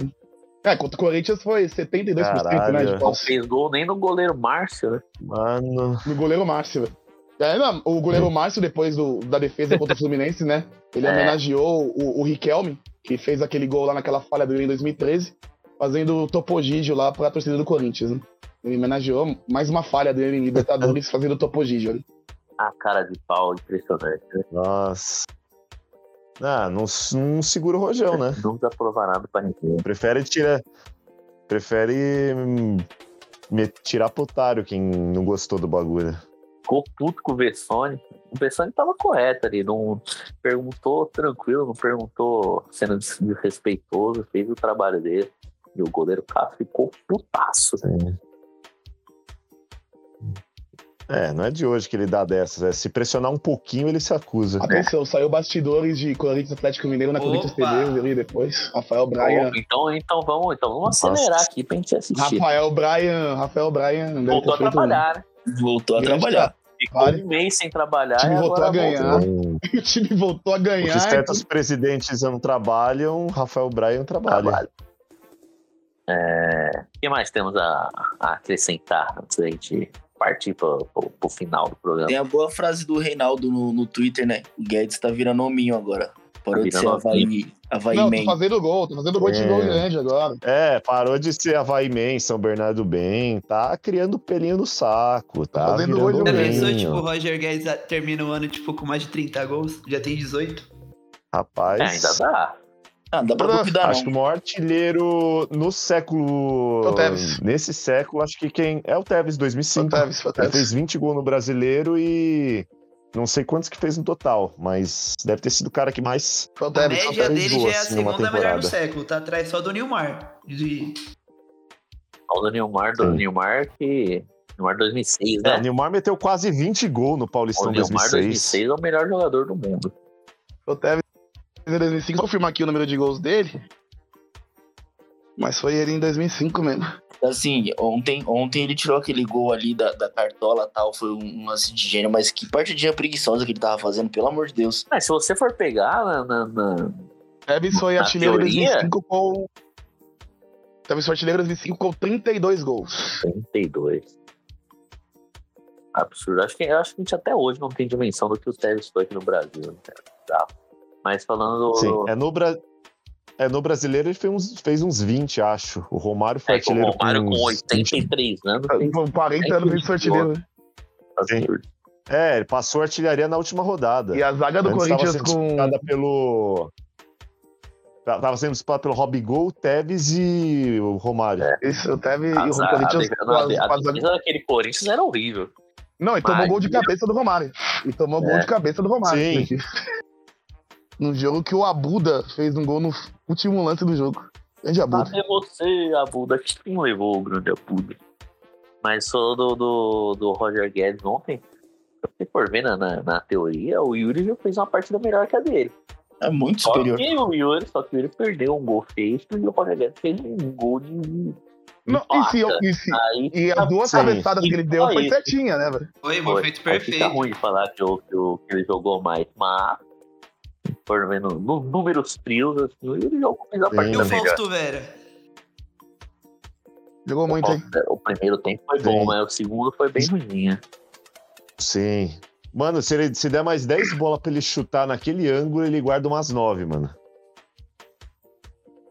É, contra o Corinthians foi 72% né, Caralho. de Não fez gol nem no goleiro Márcio, né? Mano. No goleiro Márcio, velho. É, não, o goleiro Márcio, depois do- da defesa contra o Fluminense, né? Ele É. homenageou o, o Riquelme, que fez aquele gol lá naquela falha dele em 2013, fazendo o topogígio lá pra torcida do Corinthians, né? Ele homenageou mais uma falha dele em Libertadores fazendo o topogígio. né? A cara de pau impressionante. Né? Nossa. Ah, não, não segura o rojão, né? Não dá provar nada pra ninguém. Prefere tirar. Prefere hum, me- tirar pro otário quem não gostou do bagulho. Ficou puto com o Vessone. O Vessone tava correto ali. Não perguntou tranquilo, não perguntou sendo des- desrespeitoso, fez o trabalho dele. E o goleiro Cássio ficou putaço. É, não é de hoje que ele dá dessas. É, se pressionar um pouquinho, ele se acusa. Atenção, saiu bastidores de Corinthians Atlético Mineiro na Corinthians Opa! TV, ali depois. Rafael Bryan. Então, então vamos, então vamos Nossa. acelerar aqui pra gente assistir. Rafael Bryan, Rafael Bryan. Voltou a um- trabalhar, né? Voltou a trabalhar. Ficou Vale. um mês sem trabalhar. O time e voltou agora a ganhar. voltou. O time voltou a ganhar. que certos presidentes não trabalham, Rafael Bryan trabalha. É, O que mais temos a, a acrescentar antes da gente partir pro, pro, pro final do programa? Tem a boa frase do Reinaldo no, no Twitter, né? O Guedes tá virando hominho agora. Parou Tá de ser Havaí, Havaí Não, tô Man. fazendo gol, tô fazendo gol de É. gol grande agora. É, parou de ser Havaí Man, São Bernardo bem, tá criando pelinho no saco, tá fazendo Já bem. pensou, tipo, o Roger Guedes termina o ano, tipo, com mais de 30 gols? Já tem 18? Rapaz, É, ainda dá. Ah, dá pra duvidar, acho que não. o maior artilheiro no século... Foi o Tevez. Nesse século, acho que quem... É o Tevez, 2005. Foi o Tevez, foi o Ele Tevez. fez 20 gols no Brasileiro e... Não sei quantos que fez no total, mas deve ter sido o cara que mais... Foi o A Tevez. média fez dele já é a assim, segunda melhor do século, tá atrás só do Nilmar. De... O do Nilmar, do Sim. Nilmar que. Nilmar 2006, É, né? Nilmar meteu quase 20 gols no o Paulistão Nilmar 2006. 2006 é o melhor jogador do mundo. Foi o Tevez em 2005. Vou confirmar aqui o número de gols dele. Mas foi ele em 2005 mesmo. Assim, ontem, ontem ele tirou aquele gol ali da, da cartola e tal. Foi um, lance de gênio, mas que partidinha preguiçosa que ele tava fazendo, pelo amor de Deus. Mas se você for pegar na, na- na- Tevez foi Na artilheiro em teoria? 2005 com... Tevez foi artilheiro em 2005 com 32 gols. 32. Absurdo. Acho que, eu acho que a gente até hoje não tem dimensão do que o Tevez foi aqui no Brasil. né? Tá. Mas falando. Sim, é no, Bra... é no brasileiro ele fez uns, fez uns 20, acho. O Romário foi É que o artilheiro Romário com uns 20. 83 anos. fez Com 40 anos ele foi artilheiro. né? absurdo. É, ele passou artilharia na última rodada. E a zaga do Antes tava Corinthians sendo com... disputada pelo. ta- Tava sendo disputada pelo Robigol, Tevez e o Romário. É. Isso, o Tevez e A, o a, a, Corinthians com a com defesa daquele Corinthians era horrível. Não, e tomou Mas- gol de cabeça do Romário. E tomou gol É. de cabeça do Romário. Sim. Num jogo que o Abuda fez um gol no último lance do jogo. Grande Abuda. Cadê você, Abuda? Quem levou o grande Abuda? Mas falou do, do, do Roger Guedes ontem. Se você for ver na, na, na teoria, o Yuri já fez uma partida melhor que a dele. É muito Só superior. que o Yuri, só que o Yuri perdeu um gol feito e o Roger Guedes fez um gol de. Não, e, se, e, se, Aí, e as duas Sim. cabeçadas que ele deu foi isso. certinha, né, velho? Foi, foi. movimento Aí fica perfeito. ruim falar que, o, que, o, que ele jogou mais, mas por vendo no, números frios, assim, o Yuri jogou mais a Sim. E partida o. Fausto Vera? Jogou muito, hein? O primeiro tempo foi bom, Sim. mas o segundo foi bem ruim. Sim. Mano, se ele se der mais 10 bolas pra ele chutar naquele ângulo, ele guarda umas 9, mano.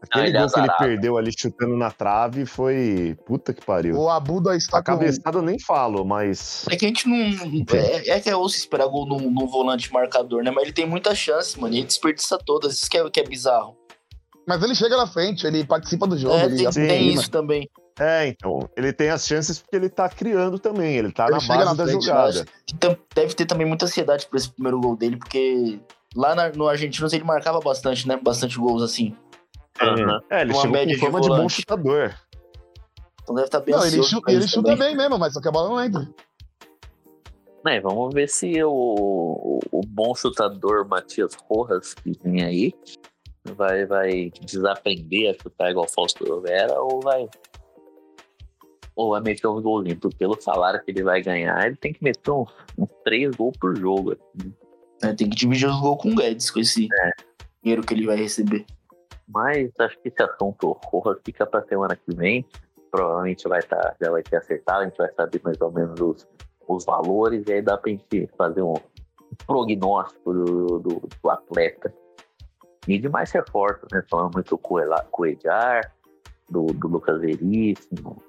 Ah, Aquele ele é gol que ele perdeu ali chutando na trave foi. Puta que pariu. O Abuda está A com... cabeçada eu nem falo, mas. É que a gente não. É, é que é osso esperar gol num, num volante marcador, né? Mas ele tem muita chance, mano. E ele desperdiça todas. Isso que é, que é bizarro. Mas ele chega na frente, ele participa do jogo. É, ele tem, tem isso também. É, então. Ele tem as chances porque ele tá criando também. Ele tá Ele na base na da frente, jogada. Então, deve ter também muita ansiedade por esse primeiro gol dele, porque lá na- no Argentinos ele marcava bastante, né? Bastante gols assim. Aham. É, ele Uma chegou com de fama de, bom chutador. Então deve estar bem Não, ele chuta, ele chuta também. bem mesmo, mas só que a bola não entra. Né, vamos ver se o, o, o bom chutador Matias Rojas, que vem aí, vai, vai desaprender a chutar igual Fausto Vera ou vai. Ou vai meter uns golzinhos. Porque Pelo salário que ele vai ganhar, ele tem que meter uns, uns três gols por jogo. assim. É, tem que dividir os gols com o Guedes, com esse dinheiro que ele vai receber. Mas acho que esse assunto Rojas fica pra semana que vem. Provavelmente vai tá, já vai ter acertado, a gente vai saber mais ou menos os, os valores, e aí dá pra gente fazer um prognóstico do, do, do atleta. E de mais reforços, né? Falando muito com o Ela- com o Edgar, do, do Lucas Veríssimo.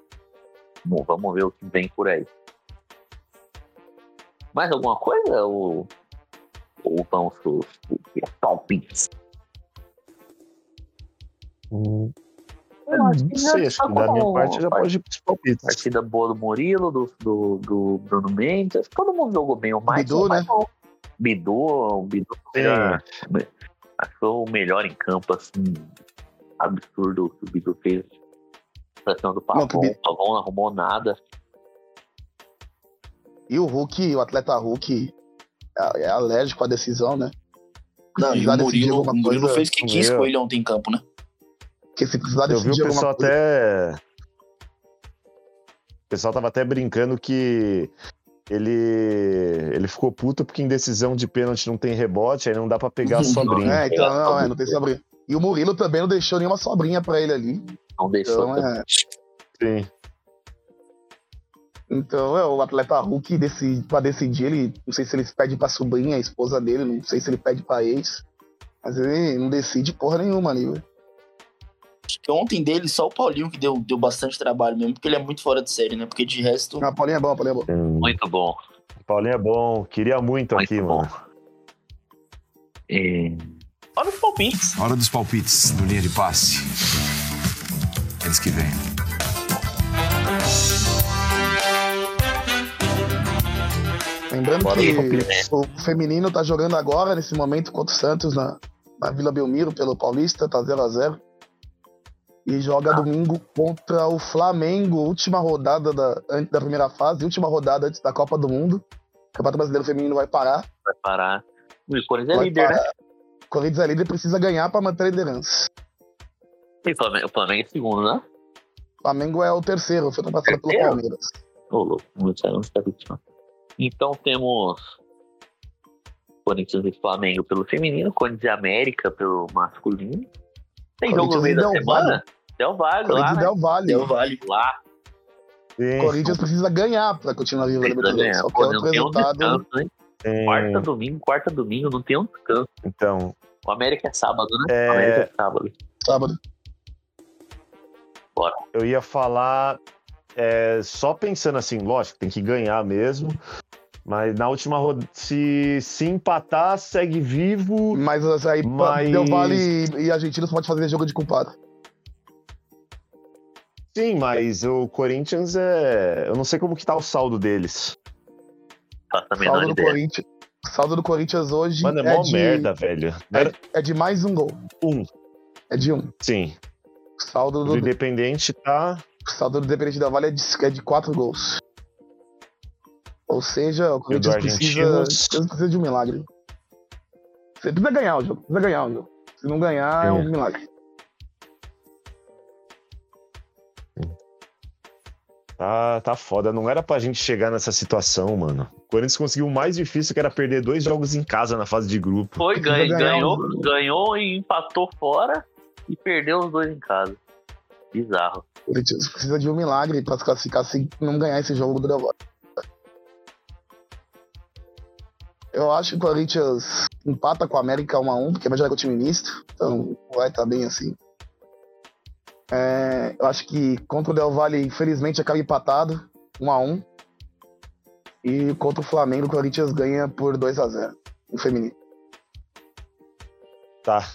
Bom, vamos ver o que vem por aí. Mais alguma coisa? Ou, ou vamos pros pros palpites? Hum, Eu acho não que sei, acho tá que da minha parte já pode ir pros palpites. Partida boa do Murilo, do, do, do Bruno Mendes. Todo mundo jogou bem. O mais Bidu, né? Bidu, o Bidu foi Sim. a- acho que foi o melhor em campo, assim. Absurdo o que o Bidu fez. Pra cima do Não, o Pavon. O Pavon não arrumou nada. E o Hulk, o atleta Hulk, é, é alérgico à decisão, né? Não, e Já o decidiu Murilo, o Murilo fez o que quis com ele ontem em campo, né? Porque se precisar Eu vi o pessoal coisa... até. O pessoal tava até brincando que ele ele ficou puto porque em decisão de pênalti não tem rebote, aí não dá pra pegar a sobrinha. É, então não, é, não tem sobrinha. E o Murilo também não deixou nenhuma sobrinha pra ele ali. Não deixou. Então, é, Sim. então é, o atleta Hulk decide, pra decidir, ele não sei se ele pede pra sobrinha, a esposa dele, não sei se ele pede pra ex. Mas ele não decide porra nenhuma ali, velho. Acho que ontem dele, só o Paulinho que deu, deu bastante trabalho mesmo, porque ele é muito fora de série, né? Porque de resto. Ah, Paulinho é bom, Paulinho é bom. Hum, Muito bom. Paulinho é bom, queria muito, Muito aqui, bom. mano. É, Olha os palpites. Hora dos palpites do linha de passe. Eles que vêm. Lembrando Bora que o feminino tá jogando agora, nesse momento, contra o Santos na, na Vila Belmiro, pelo Paulista, tá 0x0. E joga domingo contra o Flamengo, última rodada da, da primeira fase, última rodada antes da Copa do Mundo. O Campeonato Brasileiro Feminino vai parar. vai parar. O Corinthians é vai líder, né? parar. O Corinthians é líder precisa ganhar pra manter a liderança. E o Flamengo, o Flamengo é segundo, né? O Flamengo é o terceiro, foi ultrapassado pelo? Palmeiras. Ô, louco, muito sério, não está vítima. Então temos Corinthians e Flamengo pelo feminino, Corinthians e América pelo masculino. Tem jogo no meio da semana? Del Valle lá, né? Del vale. Lá, Sim, Corinthians precisa ganhar pra continuar vivo na Libertadores. Só que é outro um descanso. Quarta, domingo, quarta, domingo, não tem um descanso. Então, O América é sábado, né? É. O América é sábado. Sábado. eu ia falar é, só pensando assim, lógico, tem que ganhar mesmo. Mas na última rodada, se, se empatar, segue vivo. Mas aí Mas- Del Valle e, e Argentina só pode fazer jogo de culpado. Sim, mas o Corinthians é. Eu não sei como que tá o saldo deles. A menor Saldo do. Corinthians. Saldo do Corinthians hoje Mano, é, é, mó de, merda, velho. Era é de mais um gol. um. É de um. Sim. Saldo O do, Independente tá. saldo do Independente da Vale é de, é de quatro gols. Ou seja, o Corinthians precisa, precisa de um milagre. Você precisa ganhar o jogo. Precisa ganhar o jogo. Se não ganhar, é, É. um milagre. Tá, tá foda. Não era pra gente chegar nessa situação, mano. O Corinthians conseguiu o mais difícil, que era perder dois jogos em casa na fase de grupo. Foi, ganha- ganhou, um- ganhou e empatou fora e perdeu os dois em casa. Bizarro. O Corinthians precisa de um milagre pra se classificar se não ganhar esse jogo do Del Eu acho que o Corinthians empata com o América 1x1, porque vai jogar com o time misto, então vai estar bem assim. É, eu acho que contra o Del Valle, infelizmente, acaba empatado, 1x1. E contra o Flamengo, o Corinthians ganha por 2x0 no feminino. Tá.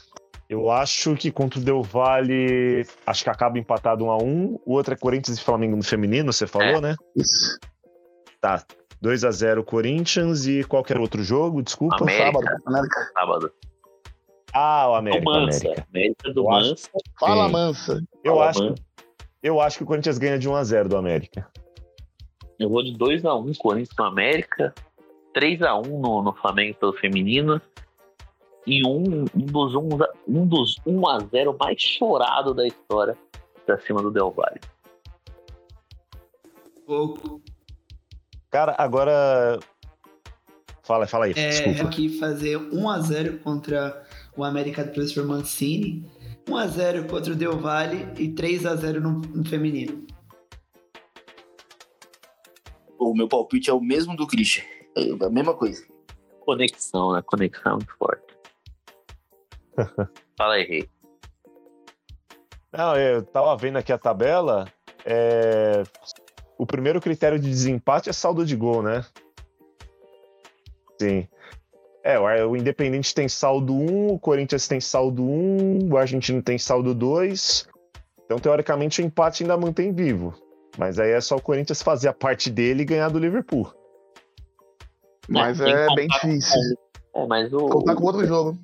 Eu acho que contra o Del Valle, acho que acaba empatado um a um. O outro é Corinthians e Flamengo no feminino, você falou, É. né? Isso. Tá. 2x0 Corinthians e qualquer outro jogo, desculpa. América. Sábado, América. Sábado. Ah, o Do América. Mansa. América. América do Eu acho- Mansa. Fala. Mansa. Eu Fala, acho, Mansa. eu acho que o Corinthians ganha de 1x0 do América. Eu vou de 2x1 Corinthians no América, 3x1 no, no Flamengo pelo feminino e um, um dos 1 um dos 1x0 mais chorado da história pra cima do Del Valle. Vou Cara, agora. Fala, fala aí, é, desculpa. aqui fazer 1x0 contra o América do professor Mancini, 1x0 contra o Del Valle e 3x0 no, no feminino. O meu palpite é o mesmo do Christian. É a mesma coisa. Conexão, né? Conexão muito forte. Fala aí, Rei. Não, eu tava vendo aqui a tabela. é, O primeiro critério de desempate é saldo de gol, né? Sim. É, o o Independente tem saldo 1, o Corinthians tem saldo 1, o Argentino tem saldo 2. Então, teoricamente, o empate ainda mantém vivo. Mas aí é só o Corinthians fazer a parte dele e ganhar do Liverpool. Mas é bem com- difícil. É, mas o. Contar com outro jogo.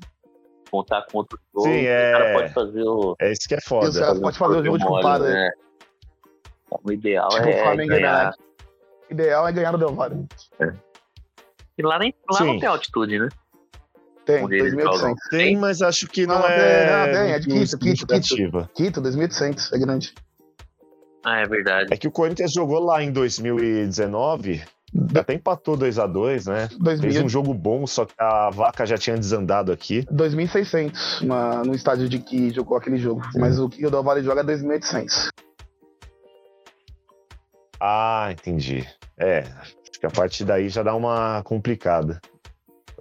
Contar com outro jogo. Sim, o é. cara pode fazer o. É isso que é foda. caras podem fazer o jogo de compadre. né? O ideal Tipo o é Flamengo e ganhar. O ideal é ganhar do Del Valle. E lá, nem, lá Sim. não tem altitude, né? Tem, Onde eles 2.800. Tem, mas acho que não, Não, tem, é. não, tem, é de Quito, Quito, Quito. Quito, 2.800, é grande. Ah, é verdade. É que o Corinthians jogou lá em 2019, até empatou 2x2, né? Fez 2000, um jogo bom, só que a vaca já tinha desandado aqui. 2.600 na- no estádio de que jogou aquele jogo. Mas o que o Del Valle joga é 2.800. Ah, entendi. É, acho que a partir daí já dá uma complicada.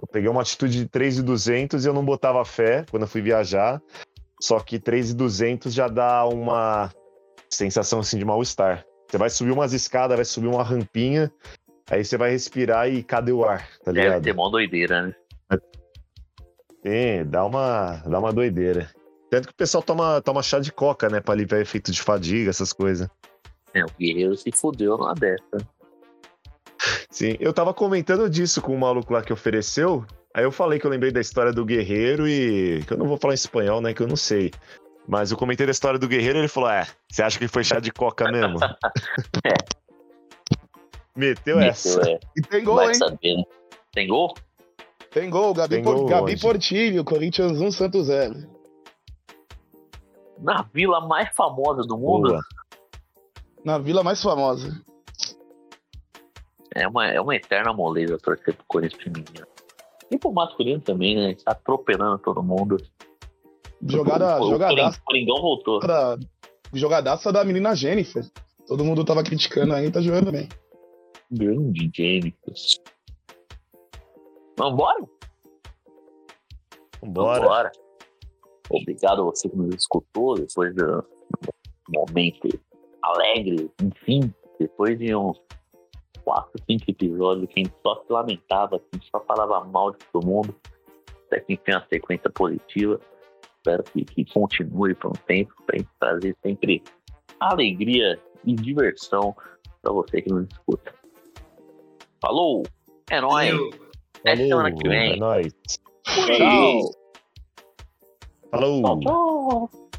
Eu peguei uma atitude de 3,200 e eu não botava fé quando eu fui viajar. Só que 3,200 já dá uma sensação assim de mal-estar. Você vai subir umas escadas, vai subir uma rampinha, aí você vai respirar e cadê o ar, tá Deve ligado? ter mó doideira, né? Sim, dá uma, dá uma doideira. Tanto que o pessoal toma, toma chá de coca, né? Pra aliviar efeito de fadiga, essas coisas. É, o Guerreiro se fudeu numa dessa. Sim, eu tava comentando disso com o maluco lá que ofereceu. Aí eu falei que eu lembrei da história do guerreiro e. que eu não vou falar em espanhol, né? Que eu não sei. Mas eu comentei da história do guerreiro e ele falou: É, você acha que foi chá de coca mesmo? Meteu essa. Meteu, é. E tem gol, Vai hein? saber, né? Tem gol? Tem gol, Gabi, Tem Por- gol Gabi? Portilho, Corinthians 1, Santos 0. Na vila mais famosa do mundo? Boa. Na vila mais famosa. É uma, é uma eterna moleza torcer pro Corinthians feminino. E pro masculino também, né? Tá atropelando todo mundo. Jogada, o, o jogadaça, Coring- Coringão voltou. da, jogadaça da menina Jennifer. Todo mundo tava criticando aí, tá jogando bem. Grande Jennifer. Vambora? Vambora. Vambora. Obrigado a você que nos escutou depois do momento alegre, enfim, depois de uns quatro, cinco episódios que a gente só se lamentava, que a gente só falava mal de todo mundo, até que tem uma sequência positiva. Espero que, que continue por um tempo, para gente trazer sempre alegria e diversão para você que nos escuta. Falou! É nóis! Valeu. Até Falou, semana que É vem. nóis. Fui. Falou. Tchau, tchau.